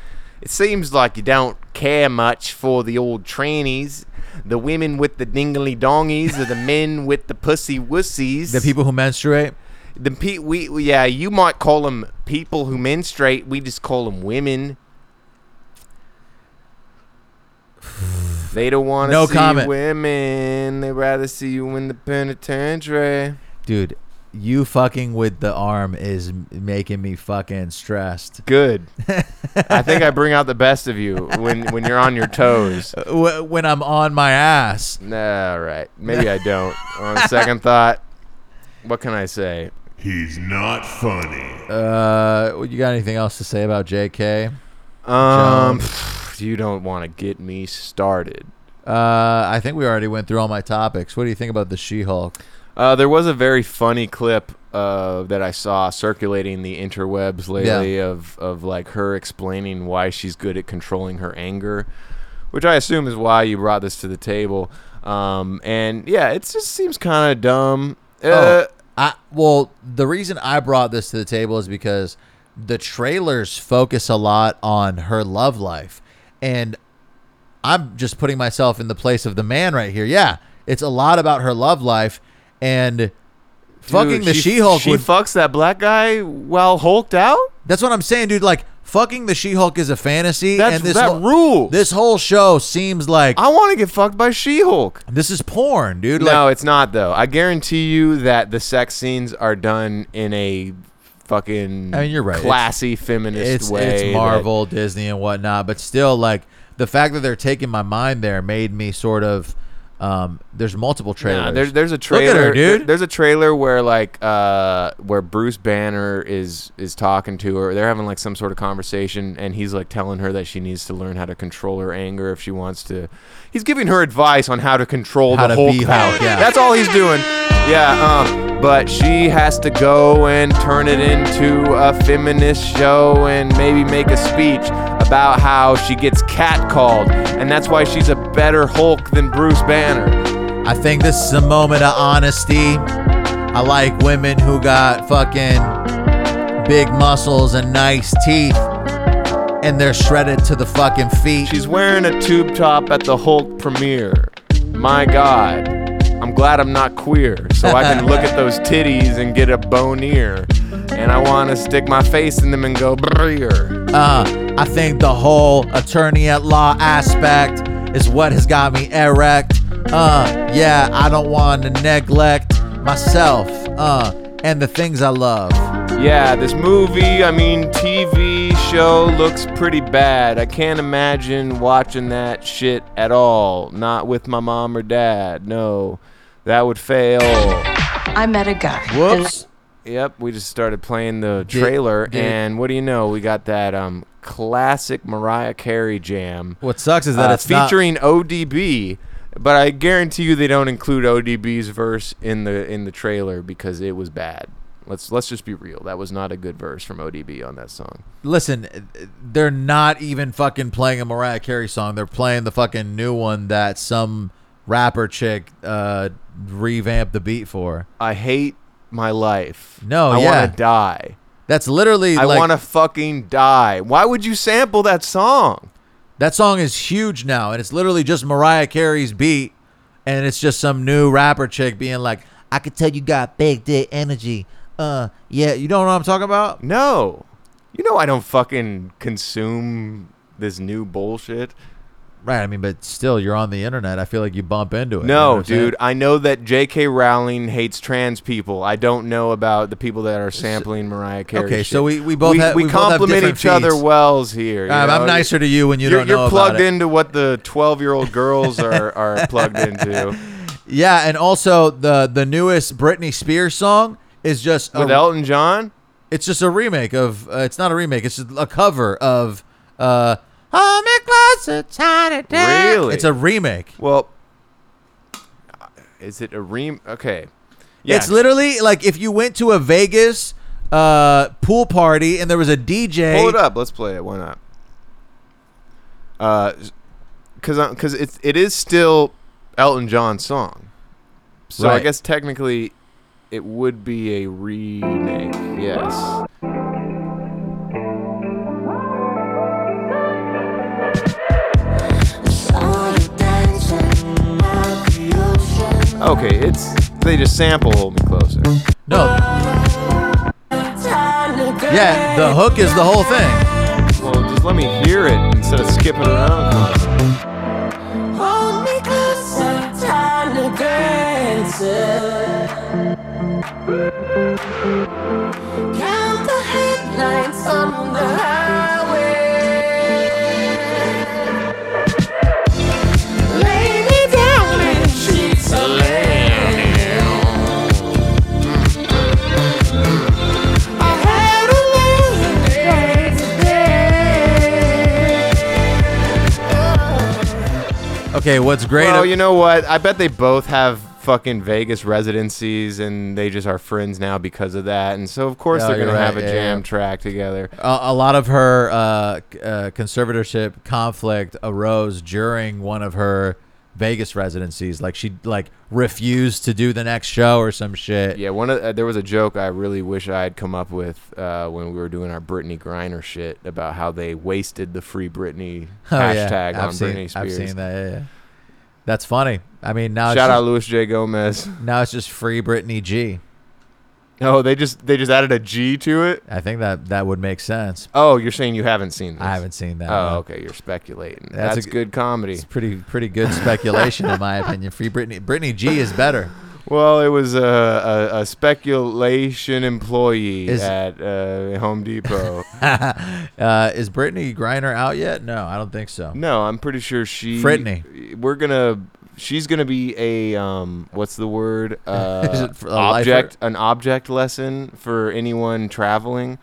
It seems like you don't care much for the old trannies, the women with the dingly dongies, or the [LAUGHS] men with the pussy wussies. The people who menstruate. the pe- we we- yeah, you might call them people who menstruate. We just call them women. They don't want to No see comment. women. They rather see you in the penitentiary. Dude, you fucking with the arm is making me fucking stressed. Good. [LAUGHS] I think I bring out the best of you when when you're on your toes. [LAUGHS] When I'm on my ass. Nah, All right, maybe I don't. on [LAUGHS] second thought, what can I say? He's not funny. Uh, you got anything else to say about JK? Um, Jones. You don't want to get me started. Uh, I think we already went through all my topics. What do you think about the She-Hulk? Uh, there was a very funny clip uh, that I saw circulating the interwebs lately of, of like her explaining why she's good at controlling her anger, which I assume is why you brought this to the table. Um, and yeah, it just seems kind of dumb. Uh, Oh, I well, the reason I brought this to the table is because the trailers focus a lot on her love life, and I'm just putting myself in the place of the man right here. Yeah, it's a lot about her love life, and fucking dude, the she- She-Hulk. She would, fucks that black guy while hulked out. that's what I'm saying, dude. Like fucking the She-Hulk is a fantasy, That's and this that whole, rules. This whole show seems like I want to get fucked by She-Hulk. this is porn, dude. Like, no, it's not though. I guarantee you that the sex scenes are done in a fucking I mean, you're right. It's- classy feminist it's way. it's that- Marvel, Disney, and whatnot, but still, like the fact that they're taking my mind there made me sort of. Um, there's multiple trailers. Nah, there's there's a trailer, her, dude. there's a trailer where like uh where Bruce Banner is is talking to her. They're having like some sort of conversation, and he's like telling her that she needs to learn how to control her anger if she wants to. He's giving her advice on how to control How the to Hulk be power. Hulk, yeah. That's all he's doing. Yeah, um, but she has to go and turn it into a feminist show and maybe make a speech about how she gets catcalled, and that's why she's a better Hulk than Bruce Banner. I think this is a moment of honesty. I like women who got fucking big muscles and nice teeth, and they're shredded to the fucking feet. She's wearing a tube top at the Hulk premiere. My God. I'm glad I'm not queer, so I can look at those titties and get a boneer. And I want to stick my face in them and go, brrr. Uh, I think the whole attorney at law aspect is what has got me erect. Uh, yeah, I don't want to neglect myself. Uh, and the things I love. Yeah, this movie, I mean, TV show looks pretty bad. I can't imagine watching that shit at all. Not with my mom or dad. No, that would fail. I met a guy. Whoops. Yep, we just started playing the Did- trailer, did- and what do you know? We got that um classic Mariah Carey jam. What sucks is that uh, it's not- featuring ODB, but I guarantee you they don't include ODB's verse in the in the trailer because it was bad. Let's let's just be real. That was not a good verse from ODB on that song. Listen, they're not even fucking playing a Mariah Carey song. They're playing the fucking new one that some rapper chick uh, revamped the beat for. I hate my life. No, I yeah. want to die. That's literally I like want to fucking die. Why would you sample that song? that song is huge now, and it's literally just Mariah Carey's beat, and it's just some new rapper chick being like, "I could tell you got big dick energy." Uh, yeah, you don't know what I'm talking about? No. You know I don't fucking consume this new bullshit. Right. I mean, but still, you're on the internet. I feel like you bump into it. you know No, I'm saying? dude. I know that J.K. Rowling hates trans people. I don't know about the people that are sampling Mariah Carey. Okay, shit. so we- we both we, have- we we both have compliment different each other feeds. wells here. you Um, I'm nicer to you when you you're, don't you're know about plugged into what the 12 year old girls are, are plugged into. [LAUGHS] Yeah, and also the the newest Britney Spears song is just With a, Elton John? It's just a remake of. Uh, it's not a remake. It's just a cover of. Uh, Hold me closer, tiny desk. Really? It's a remake. Well, is it a rem? Okay. Yeah. It's literally like if you went to a Vegas uh, pool party and there was a DJ. Pull it up. Let's play it. Why not? Uh, because because it it is still Elton John's song. So I guess technically it would be a remake. Yes. Okay, it's they just sample "Hold Me Closer." No. Yeah, the hook is the whole thing. Well, just let me hear it instead of skipping around. Hold me closer, tiny dancer. Count the headlights on the highway. Lay me down in sheets of lamb. I had a long day today. Okay, what's great? Well, you know what? I bet they both have fucking Vegas residencies, and they just are friends now because of that. And so, of course, Oh, they're gonna right, have a yeah, jam yeah. track together. a, a lot of her uh, uh, conservatorship conflict arose during one of her Vegas residencies. Like she like refused to do the next show or some shit. Yeah, one of uh, there was a joke I really wish I had come up with uh, when we were doing our Brittney Griner shit about how they wasted the free Britney Oh, hashtag I've on Britney Spears. I've seen that. Yeah, yeah. That's funny. I mean, now Shout it's out just, Louis J Gomez. now it's just free Britney G. Oh, they just they just added a G to it. I think that that would make sense. Oh, you're saying you haven't seen this? I haven't seen that. Oh, no. okay. You're speculating. That's That's, a good comedy. It's pretty pretty good speculation in my opinion. Free Britney Britney G is better. Well, it was a, a, a speculation employee Is- at uh, Home Depot. [LAUGHS] uh, is Brittney Griner out yet? No, I don't think so. no, I'm pretty sure she. Fritney. We're gonna. She's gonna be a um. What's the word? Uh, [LAUGHS] Is it for a lifer? object. An object lesson for anyone traveling.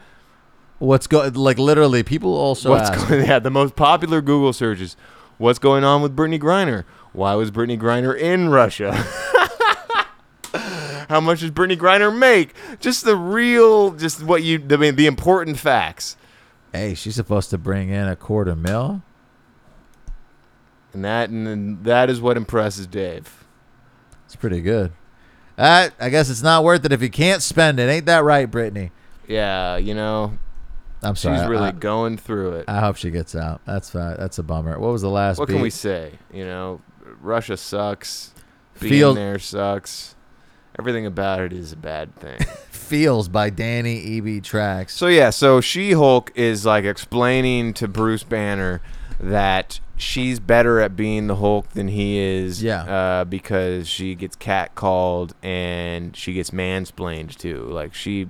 What's going? like literally people also What's ask. going? [LAUGHS] Yeah, the most popular Google searches. What's going on with Brittney Griner? Why was Brittney Griner in Russia? How much does Brittney Griner make? Just the real, just what you, I mean, the important facts. Hey, she's supposed to bring in a quarter mil. And that, and that is what impresses Dave. It's pretty good. Uh, I guess it's not worth it if you can't spend it. Ain't that right, Brittney? Yeah, you know, I'm sorry. she's really I, going through it. I hope she gets out. That's fi- that's a bummer. What was the last? what can we say? You know, Russia sucks. Being Field- there sucks. Everything about it is a bad thing. [LAUGHS] Feels by Danny EB Tracks. So yeah, so She Hulk is like explaining to Bruce Banner that she's better at being the Hulk than he is. Yeah. Uh, because she gets catcalled and she gets mansplained too. Like she,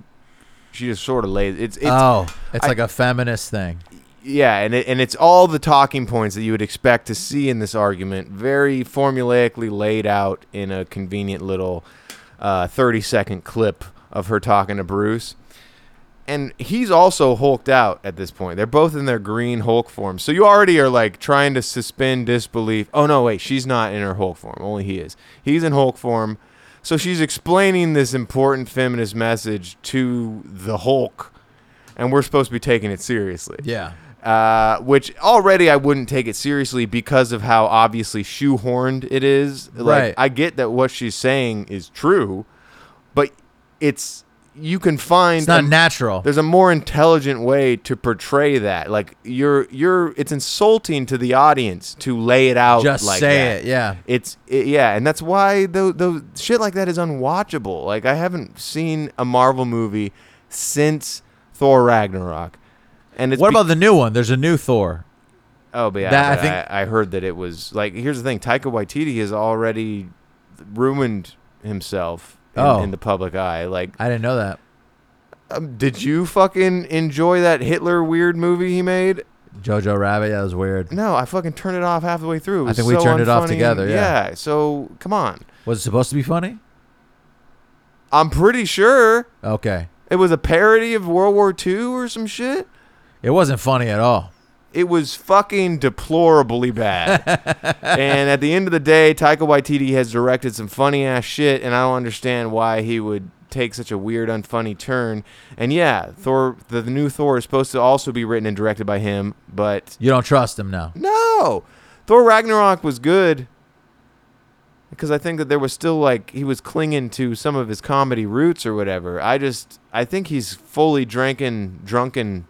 she just sort of lays. It's it's oh, it's I- like a feminist thing. yeah, and it, and it's all the talking points that you would expect to see in this argument, very formulaically laid out in a convenient little uh, thirty second clip of her talking to Bruce. And he's also hulked out at this point. They're both in their green Hulk form. So you already are like trying to suspend disbelief. Oh no, wait, she's not in her Hulk form. Only he is. He's in Hulk form. So she's explaining this important feminist message to the Hulk, and we're supposed to be taking it seriously Yeah. Uh, which already I wouldn't take it seriously because of how obviously shoehorned it is. Like, Right. I get that what she's saying is true, but it's you can find It's not a- natural. There's a more intelligent way to portray that. Like you're you're it's insulting to the audience to lay it out. Just like say that. it. Yeah. It's it, yeah, and that's why the the shit like that is unwatchable. Like I haven't seen a Marvel movie since Thor Ragnarok. And it's What be- about the new one? There's a new Thor. Oh, but yeah, That- I but I, think- I, heard that it was like. Here's the thing: Taika Waititi has already ruined himself in, Oh. in the public eye. Like, I didn't know that. um, did you fucking enjoy that Hitler weird movie he made? Jojo Rabbit. That was weird. No, I fucking turned it off half the way through. I think we so turned it off together, yeah. So come on, Was it supposed to be funny? I'm pretty sure Okay. it was a parody of World War II or some shit. It wasn't funny at all. It was fucking deplorably bad. [LAUGHS] and at the end of the day, Taika Waititi has directed some funny ass shit, and I don't understand why he would take such a weird, unfunny turn. And yeah, Thor, the, the new Thor is supposed to also be written and directed by him, but You don't trust him now. no, Thor Ragnarok was good. because I think that there was still like he was clinging to some of his comedy roots or whatever. I just I think he's fully drinking drunken.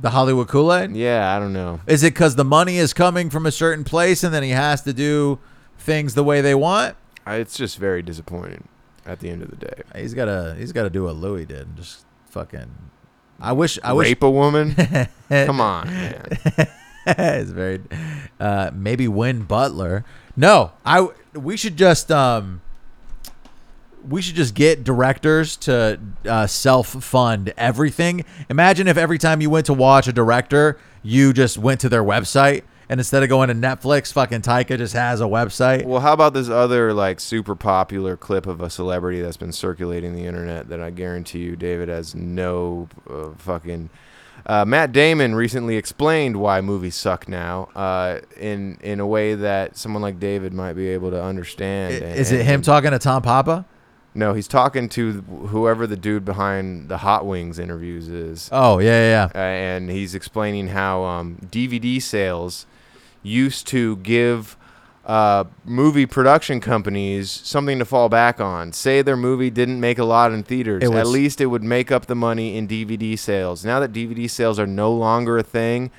The Hollywood Kool Aid. Yeah, I don't know. Is it because the money is coming from a certain place and then he has to do things the way they want? I, it's just very disappointing at the end of the day. He's gotta he's gotta do what Louis did and just fucking. I wish I wish Rape a woman? [LAUGHS] Come on, man. [LAUGHS] it's very uh, maybe Win Butler. No, I we should just um we should just get directors to uh, self fund everything. Imagine if every time you went to watch a director, you just went to their website and instead of going to Netflix, fucking Taika just has a website. Well, how about this other like super popular clip of a celebrity that's been circulating the internet that I guarantee you, David, has no uh, fucking. Uh, Matt Damon recently explained why movies suck now, uh, in in a way that someone like David might be able to understand. And- Is it him talking to Tom Papa? No, he's talking to whoever the dude behind the Hot Wings interviews is. Oh yeah, yeah, uh, and he's explaining how um, DVD sales used to give uh, movie production companies something to fall back on. Say their movie didn't make a lot in theaters, It at least it would make up the money in DVD sales. Now that DVD sales are no longer a thing,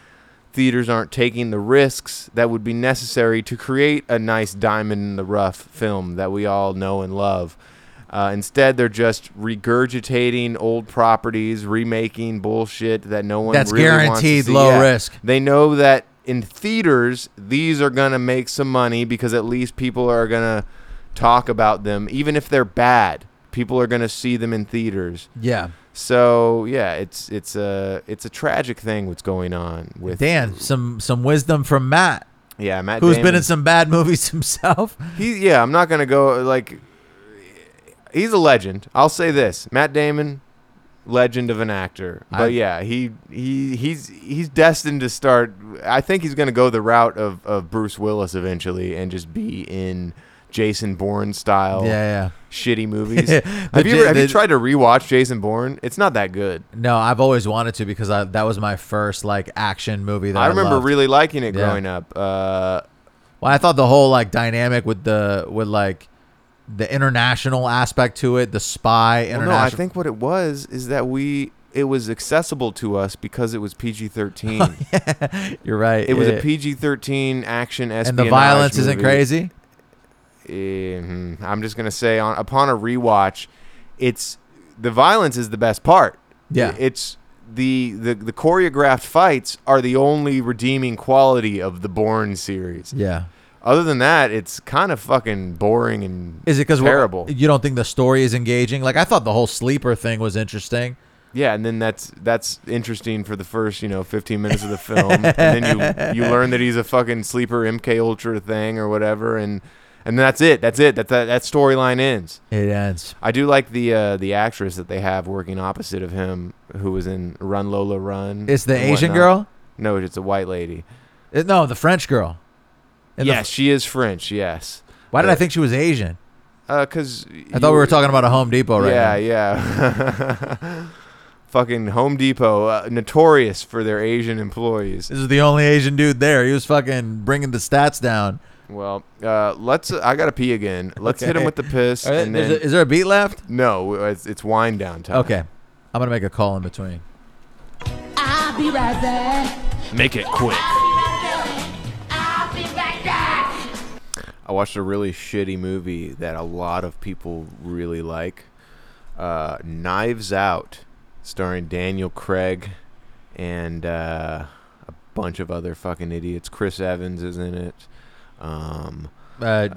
theaters aren't taking the risks that would be necessary to create a nice diamond in the rough film that we all know and love. Uh, instead, they're just regurgitating old properties, remaking bullshit that no one That's really guaranteed low Yeah. risk. They know that in theaters, these are gonna make some money because at least people are gonna talk about them, even if they're bad. People are gonna see them in theaters. Yeah. So yeah, it's it's a it's a tragic thing what's going on with Dan, some some wisdom from Matt, yeah Matt who's been in some bad [LAUGHS] movies himself. He yeah, I'm not gonna go like. He's a legend. I'll say this: Matt Damon, legend of an actor. But I- yeah, he he he's he's destined to start. I think he's gonna go the route of of Bruce Willis eventually and just be in Jason Bourne style Yeah, shitty [LAUGHS] movies. Have you ever, have you tried to rewatch Jason Bourne? It's not that good. No, I've always wanted to because I, that was my first like action movie that I, I remember loved. really liking it Yeah. growing up. Uh, Well, I thought the whole like dynamic with the with like the international aspect to it, the spy Well, international. no, I think what it was is that we it was accessible to us because it was PG thirteen. [LAUGHS] you're right. It was a PG thirteen action espionage. and the violence isn't movie. crazy. Mhm. I'm just gonna say on upon a rewatch, it's the violence is the best part. Yeah. it's the the the choreographed fights are the only redeeming quality of the Bourne series. Yeah. Other than that, it's kind of fucking boring and Is it because terrible? You don't think the story is engaging? Like I thought the whole sleeper thing was interesting. Yeah, and then that's that's interesting for the first you know 15 minutes of the film, and then you you [LAUGHS] learn that he's a fucking sleeper MK Ultra thing or whatever, and and that's it. That's it. That that, that storyline ends. It ends. I do like the uh, the actress that they have working opposite of him, who was in Run Lola Run. It's the Asian whatnot. girl. No, it's a white lady. Uh, No, the French girl. And the- yes, she is French. Yes. why did I Uh, think she was Asian? Uh, cause I thought we were talking about a Home Depot right yeah, now. yeah. [LAUGHS] Fucking Home Depot, uh, notorious for their Asian employees. This is the only Asian dude there. He was fucking bringing the stats down. Well, uh, let's. I gotta pee again. [LAUGHS] Let's hit him with the piss. Are and there's then, a- is there a beat left? no, it's, it's wind down time. Okay. I'm gonna make a call in between. I'll be right there. Make it quick. I watched a really shitty movie that a lot of people really like. Uh, Knives Out, starring Daniel Craig and uh, a bunch of other fucking idiots. Chris Evans is in it. Um, Uh,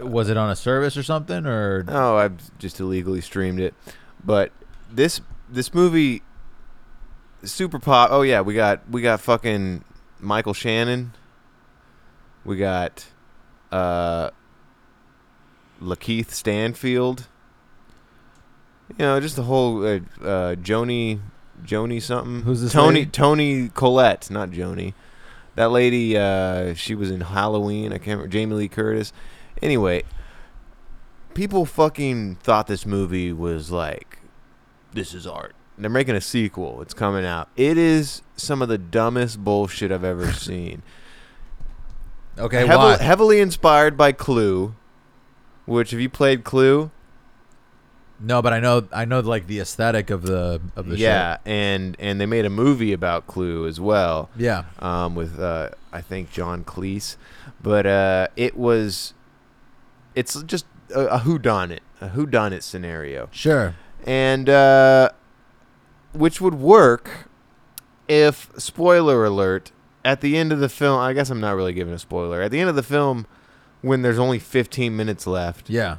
was it on a service or something or? Oh, I've just illegally streamed it. But this this movie super pop. Oh yeah, we got we got fucking Michael Shannon. We got uh LaKeith Stanfield. You know, just the whole uh, uh Joni Joni something. Who's this Toni lady? Toni Collette, not Joni. That lady uh she was in Halloween. I can't remember Jamie Lee Curtis. Anyway, people fucking thought this movie was like this is art. They're making a sequel. It's coming out. It is some of the dumbest bullshit I've ever [LAUGHS] seen. Okay, Heavily, why? heavily inspired by Clue. which have you played Clue? No, but I know I know like the aesthetic of the of the yeah, show. and and they made a movie about Clue as well. Yeah. um, with uh, I think John Cleese, but uh, it was it's just a, a who done it, a who done it scenario, Sure. and uh, which would work if spoiler alert at the end of the film. I guess I'm not really giving a spoiler. At the end of the film, when there's only 15 minutes left, Yeah.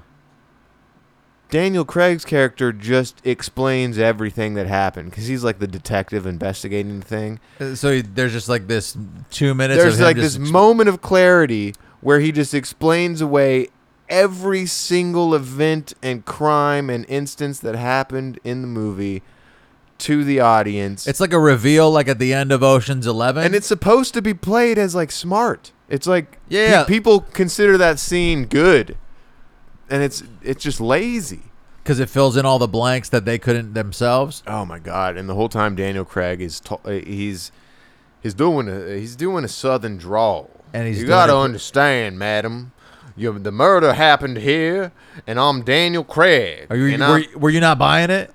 Daniel Craig's character just explains everything that happened because he's like the detective investigating the thing. Uh, So he- there's just like this two minutes. There's of him like just this exp- moment of clarity where he just explains away every single event and crime and instance that happened in the movie to the audience. It's like a reveal, like at the end of Ocean's Eleven. and it's supposed to be played as like smart. It's like Yeah, pe- people consider that scene good, and it's it's just lazy. because it fills in all the blanks that they couldn't themselves. Oh my god! And the whole time Daniel Craig is to- uh, he's he's doing a he's doing a southern drawl. And he's you got to understand, madam. You, the murder happened here, and I'm Daniel Craig. Are you were, were you not buying it?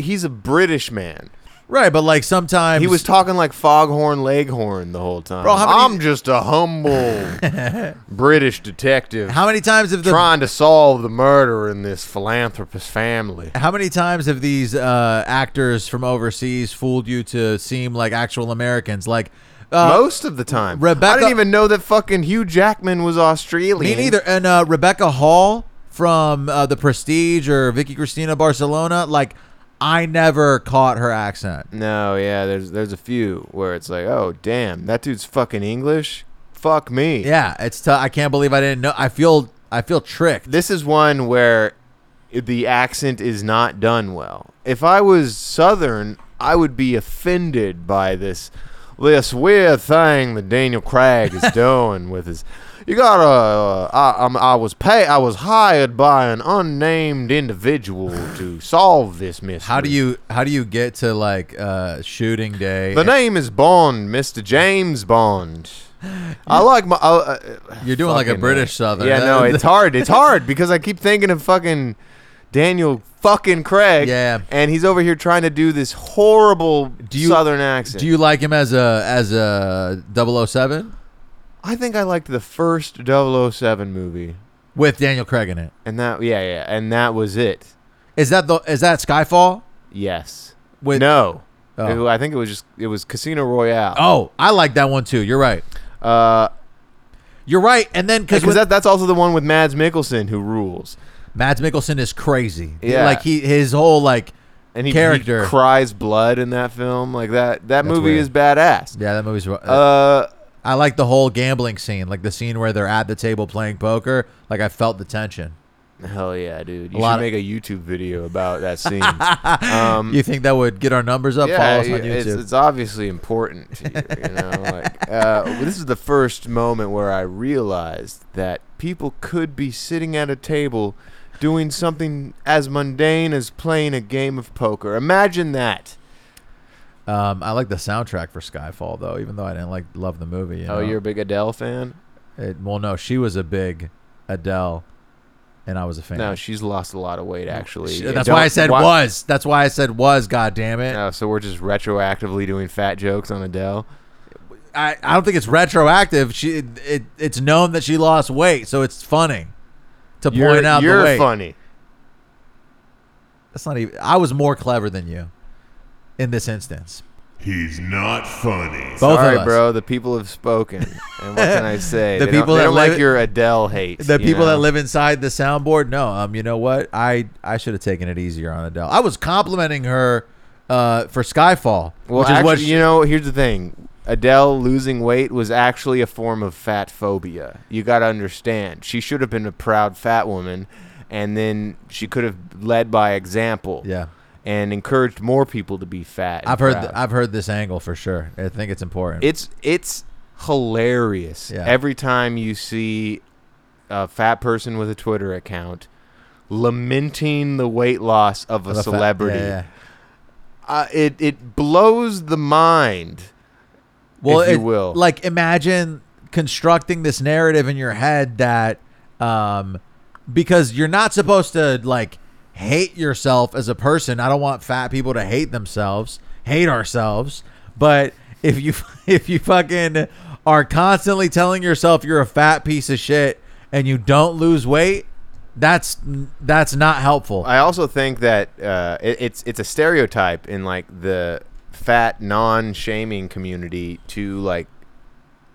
He's a British man. Right, but like sometimes He was talking like Foghorn Leghorn the whole time. Bro, how many- I'm just a humble [LAUGHS] British detective How many times have the trying to solve the murder in this philanthropist family. How many times have these uh, actors from overseas fooled you to seem like actual Americans? Like uh, Most of the time. I Rebecca- didn't even know that fucking Hugh Jackman was Australian. me neither. And uh, Rebecca Hall from uh, The Prestige or Vicky Cristina Barcelona, like I never caught her accent. No, yeah, there's there's a few where it's like, oh damn, that dude's fucking English. Fuck me. Yeah, it's. T- I can't believe I didn't know. I feel. I feel tricked. This is one where the accent is not done well. If I was Southern, I would be offended by this this weird thing that Daniel Craig is [LAUGHS] doing with his. You gotta. Uh, I, I'm, I was pay. I was hired by an unnamed individual [SIGHS] to solve this mystery. How do you? How do you get to like uh, shooting day? The name is Bond, Mr. James Bond. I like my. Uh, uh, You're doing like a fucking, British Southern. Yeah, no, it's hard. It's [LAUGHS] hard because I keep thinking of fucking Daniel fucking Craig. Yeah. and he's over here trying to do this horrible you- Southern accent. Do you like him as a as a 007 I think I liked the first 007 movie, with Daniel Craig in it? and that yeah yeah, and that was it. Is that the is that Skyfall? Yes. With no. Oh. It- I think it was just it was Casino Royale. Oh, I like that one too. You're right. Uh, You're right. And then because because that, that's also the one with Mads Mikkelsen who rules. Mads Mikkelsen is crazy. Yeah. like he his whole like and he, character. he cries blood in that film like that that That's movie weird. is badass yeah, that movie's. Uh, uh I like the whole gambling scene, like the scene where they're at the table playing poker. Like I felt the tension. hell yeah dude A you lot should of- make a youtube video about that scene [LAUGHS] um You think that would get our numbers up? Follow yeah, us on it's, it's obviously important to you, you know [LAUGHS] like uh, this is the first moment where i realized that people could be sitting at a table doing something as mundane as playing a game of poker imagine that um, I like the soundtrack for Skyfall though, even though I didn't like love the movie. You oh know? you're a big adele fan It, well, no, she was a big Adele, and I was a fan. no she's lost a lot of weight actually She- that's why I said why- was. That's why I said was. God damn it! Oh, so we're just retroactively doing fat jokes on Adele. I, I don't think it's retroactive. She it, it's known that she lost weight, so it's funny to You're, point out you're the weight. funny. That's not even. I was more clever than you in this instance. He's not funny. Both Sorry, of us. bro. The people have spoken. And what can I [LAUGHS] say? The They don't- people they that don't live- like your Adele hate. The you people that live inside the soundboard, no. Um, you know what? I I should have taken it easier on Adele. I was complimenting her uh, for Skyfall, Well, which actually, is what she, you know. Here's the thing. Adele losing weight was actually a form of fat phobia. You got to understand. She should have been a proud fat woman, and then she could have led by example. Yeah. And encouraged more people to be fat. I've heard th- I've heard this angle for sure. I think it's important. It's it's hilarious Yeah. every time you see a fat person with a Twitter account lamenting the weight loss of a Of a celebrity. yeah, yeah. Uh, it it blows the mind. Well, if you it- will. like imagine constructing this narrative in your head that um, because you're not supposed to like hate yourself as a person. I don't want fat people to hate themselves, hate ourselves. But if you [LAUGHS] if you fucking are constantly telling yourself you're a fat piece of shit and you don't lose weight, that's that's not helpful. I also think that uh, it, it's it's a stereotype in like the fat non-shaming community to like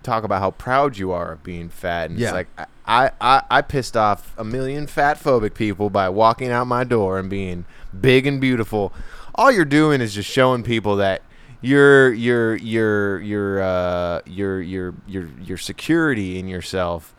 talk about how proud you are of being fat, and Yeah. it's like I, I I pissed off a million fat phobic people by walking out my door and being big and beautiful. All you're doing is just showing people that your your your your uh your your your your security in yourself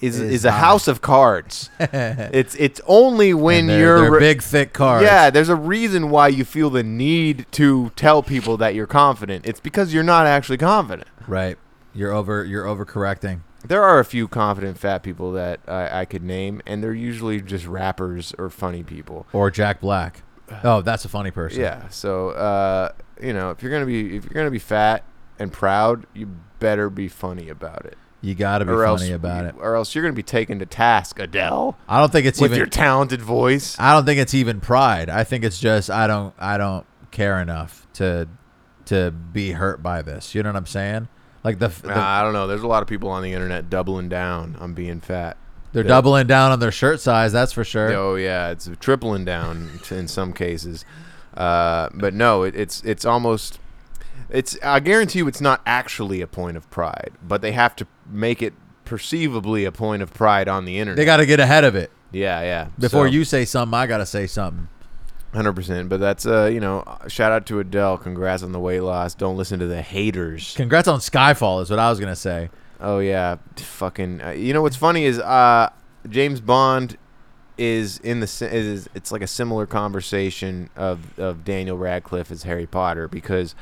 is Is is a house of cards. [LAUGHS] it's it's only when they're- you're they're big, thick cards. Yeah, there's a reason why you feel the need to tell people that you're confident. It's because you're not actually confident. Right. You're over you're overcorrecting. There are a few confident fat people that I, I could name, and they're usually just rappers or funny people. Or Jack Black. [SIGHS] Oh, that's a funny person. Yeah. So uh, you know, if you're gonna be if you're gonna be fat and proud, you better be funny about it. You got to be or else, funny about it. Or else you're gonna be taken to task, Adele. I don't think it's with even your talented voice. I don't think it's even pride. I think it's just I don't I don't care enough to to be hurt by this. You know what I'm saying? Like the, the Nah, I don't know. There's a lot of people on the internet doubling down on being fat. they're That- doubling down on their shirt size. That's for sure. Oh yeah, it's tripling down in some cases. Uh, but no, it, it's it's almost it's. I guarantee you, it's not actually a point of pride, but they have to make it perceivably a point of pride on the internet. They got to get ahead of it yeah, yeah. before you say something. I got to say something. hundred percent. But that's uh, you know, shout out to Adele. Congrats on the weight loss. Don't listen to the haters. Congrats on Skyfall is what I was gonna say. Oh yeah, fucking. Uh, you know what's funny is uh, James Bond is in the is it's like a similar conversation of of Daniel Radcliffe as Harry Potter because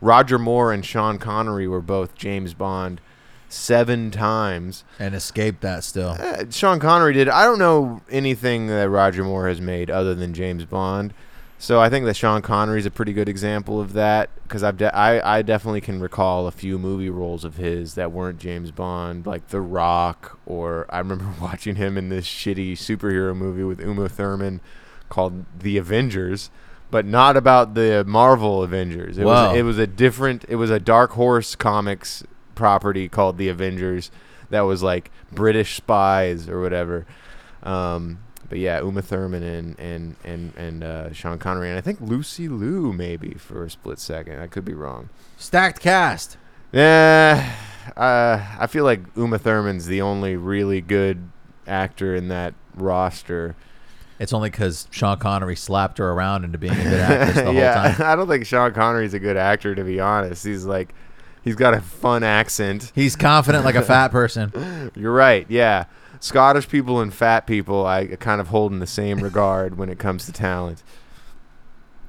Roger Moore and Sean Connery were both James Bond seven times. And escape that still. Uh, Sean Connery did. I don't know anything that Roger Moore has made other than James Bond. So I think that Sean Connery is a pretty good example of that because I've de- I I definitely can recall a few movie roles of his that weren't James Bond, like The Rock, or I remember [LAUGHS] watching him in this shitty superhero movie with Uma Thurman called The Avengers, but not about the Marvel Avengers. It Wow. was it was a different. It was a Dark Horse Comics property called The Avengers that was like British spies or whatever. Um, but yeah, Uma Thurman and and and and uh, Sean Connery and I think Lucy Liu maybe for a split second. I could be wrong. Stacked cast. Yeah, uh, I feel like Uma Thurman's the only really good actor in that roster. It's only because Sean Connery slapped her around into being a good actress the [LAUGHS] yeah, whole time. [LAUGHS] I don't think Sean Connery's a good actor to be honest. He's like, he's got a fun accent. He's confident like a [LAUGHS] fat person. You're right. Yeah. Scottish people and fat people, I kind of hold in the same regard when it comes to talent.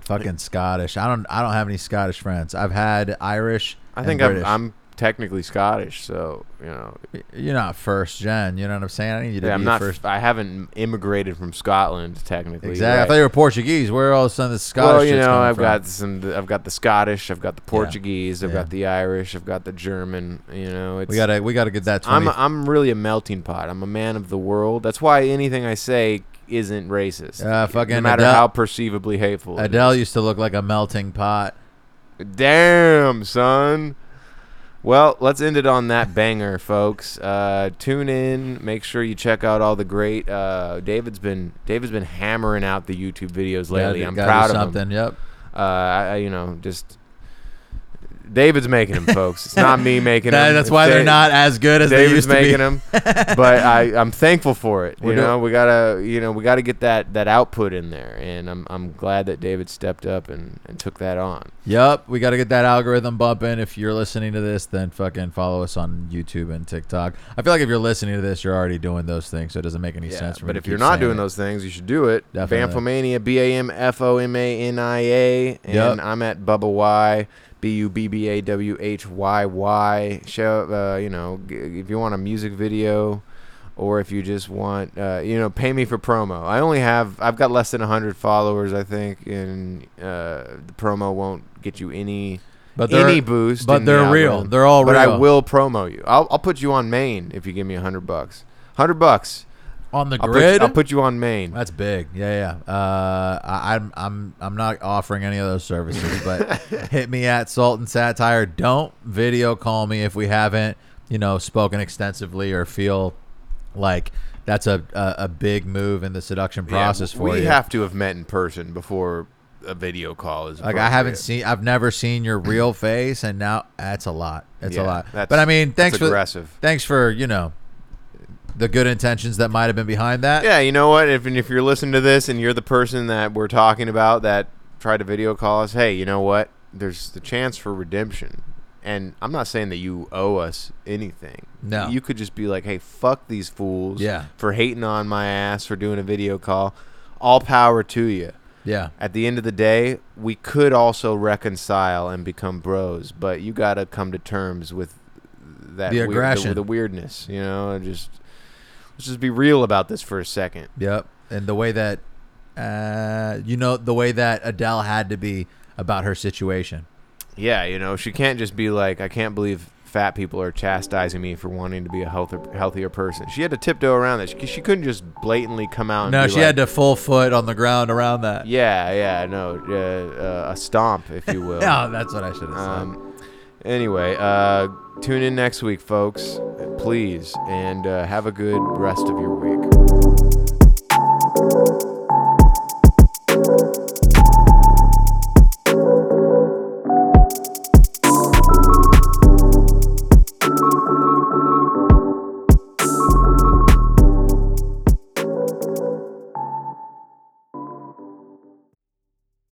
Fucking Scottish. I don't. I don't have any Scottish friends. I've had Irish. I think I'm, I'm technically Scottish, so you know. You're not first gen. You know what I'm saying? I need you to Yeah, I'm not. first. I haven't immigrated from Scotland technically. Exactly. You're I thought you were Portuguese. Where all of a sudden the Scottish? well, you know, I've from? got some. I've got the Scottish. I've got the Portuguese. I've Yeah. got the Irish. I've got the German. You know, it's, We gotta. We gotta get that. 20, I'm I'm really a melting pot. I'm a man of the world. That's why anything I say isn't racist. Uh, fucking no matter Adele- how perceivably hateful. Adele is. used to look like a melting pot. Damn, son. Well, let's end it on that banger, folks. Uh, tune in. Make sure you check out all the great. Uh, David's been David's been hammering out the YouTube videos lately. Gotta- I'm gotta proud do of something. him. Yep. Uh, I, I- you know, just David's making them, folks. It's not me [LAUGHS] making That- them. that's It's why they're not as good as they David's used to be. making them. [LAUGHS] but I, I'm thankful for it. We're You know, we gotta, you know, we gotta get that that output in there, and I'm I'm glad that David stepped up and, and took that on. Yep, we got to get that algorithm bumping. If you're listening to this, then fucking follow us on YouTube and TikTok. I feel like if you're listening to this, you're already doing those things, so it doesn't make any sense for me but if you're not doing it. those things, you should do it. Definitely. Bamfomania, B A M F O M A N I A, and Yep. I'm at Bubba Y, B U B B A W H Y Y. Show, uh, you know, g- if you want a music video, or if you just want, uh, you know, pay me for promo. I only have, I've got less than hundred followers, I think, and uh, the promo won't get you any. But any boost, but they're real. They're all real. but I will promo you. I'll, I'll put you on main if you give me a hundred bucks. Hundred bucks. On the I'll put- grid? I'll put you on main. That's big. Yeah, yeah. Uh, I, I'm I'm I'm not offering any of those services, but [LAUGHS] hit me at Salt and Satire. Don't video call me if we haven't, you know, spoken extensively or feel like that's a a, a big move in the seduction Yeah, process for you. we have to have met in person before a video call is. like I haven't seen, I've never seen your real face, and now that's a lot. It's Yeah, a lot. that's- But I mean, thanks for aggressive. thanks for you know the good intentions that might have been behind that. Yeah, you know what? If and if you're listening to this and you're the person that we're talking about that tried to video call us, hey, you know what? There's the chance for redemption. And I'm not saying that you owe us anything. No. You could just be like, hey, fuck these fools Yeah. for hating on my ass for doing a video call. All power to you. Yeah. At the end of the day, we could also reconcile and become bros, but you got to come to terms with that The weird- aggression. the, weirdness, you know, and just let's just be real about this for a second. Yep. And the way that, uh, you know, the way that Adele had to be about her situation. Yeah, you know, she can't just be like, I can't believe fat people are chastising me for wanting to be a healthier, healthier person. She had to tiptoe around that. She, she couldn't just blatantly come out. And No, she like, had to full foot on the ground around that. Yeah, yeah, no, uh, uh, a stomp, if you will. [LAUGHS] Yeah, that's what I should have said. Um, Anyway, uh, tune in next week, folks, please, and uh, have a good rest of your week.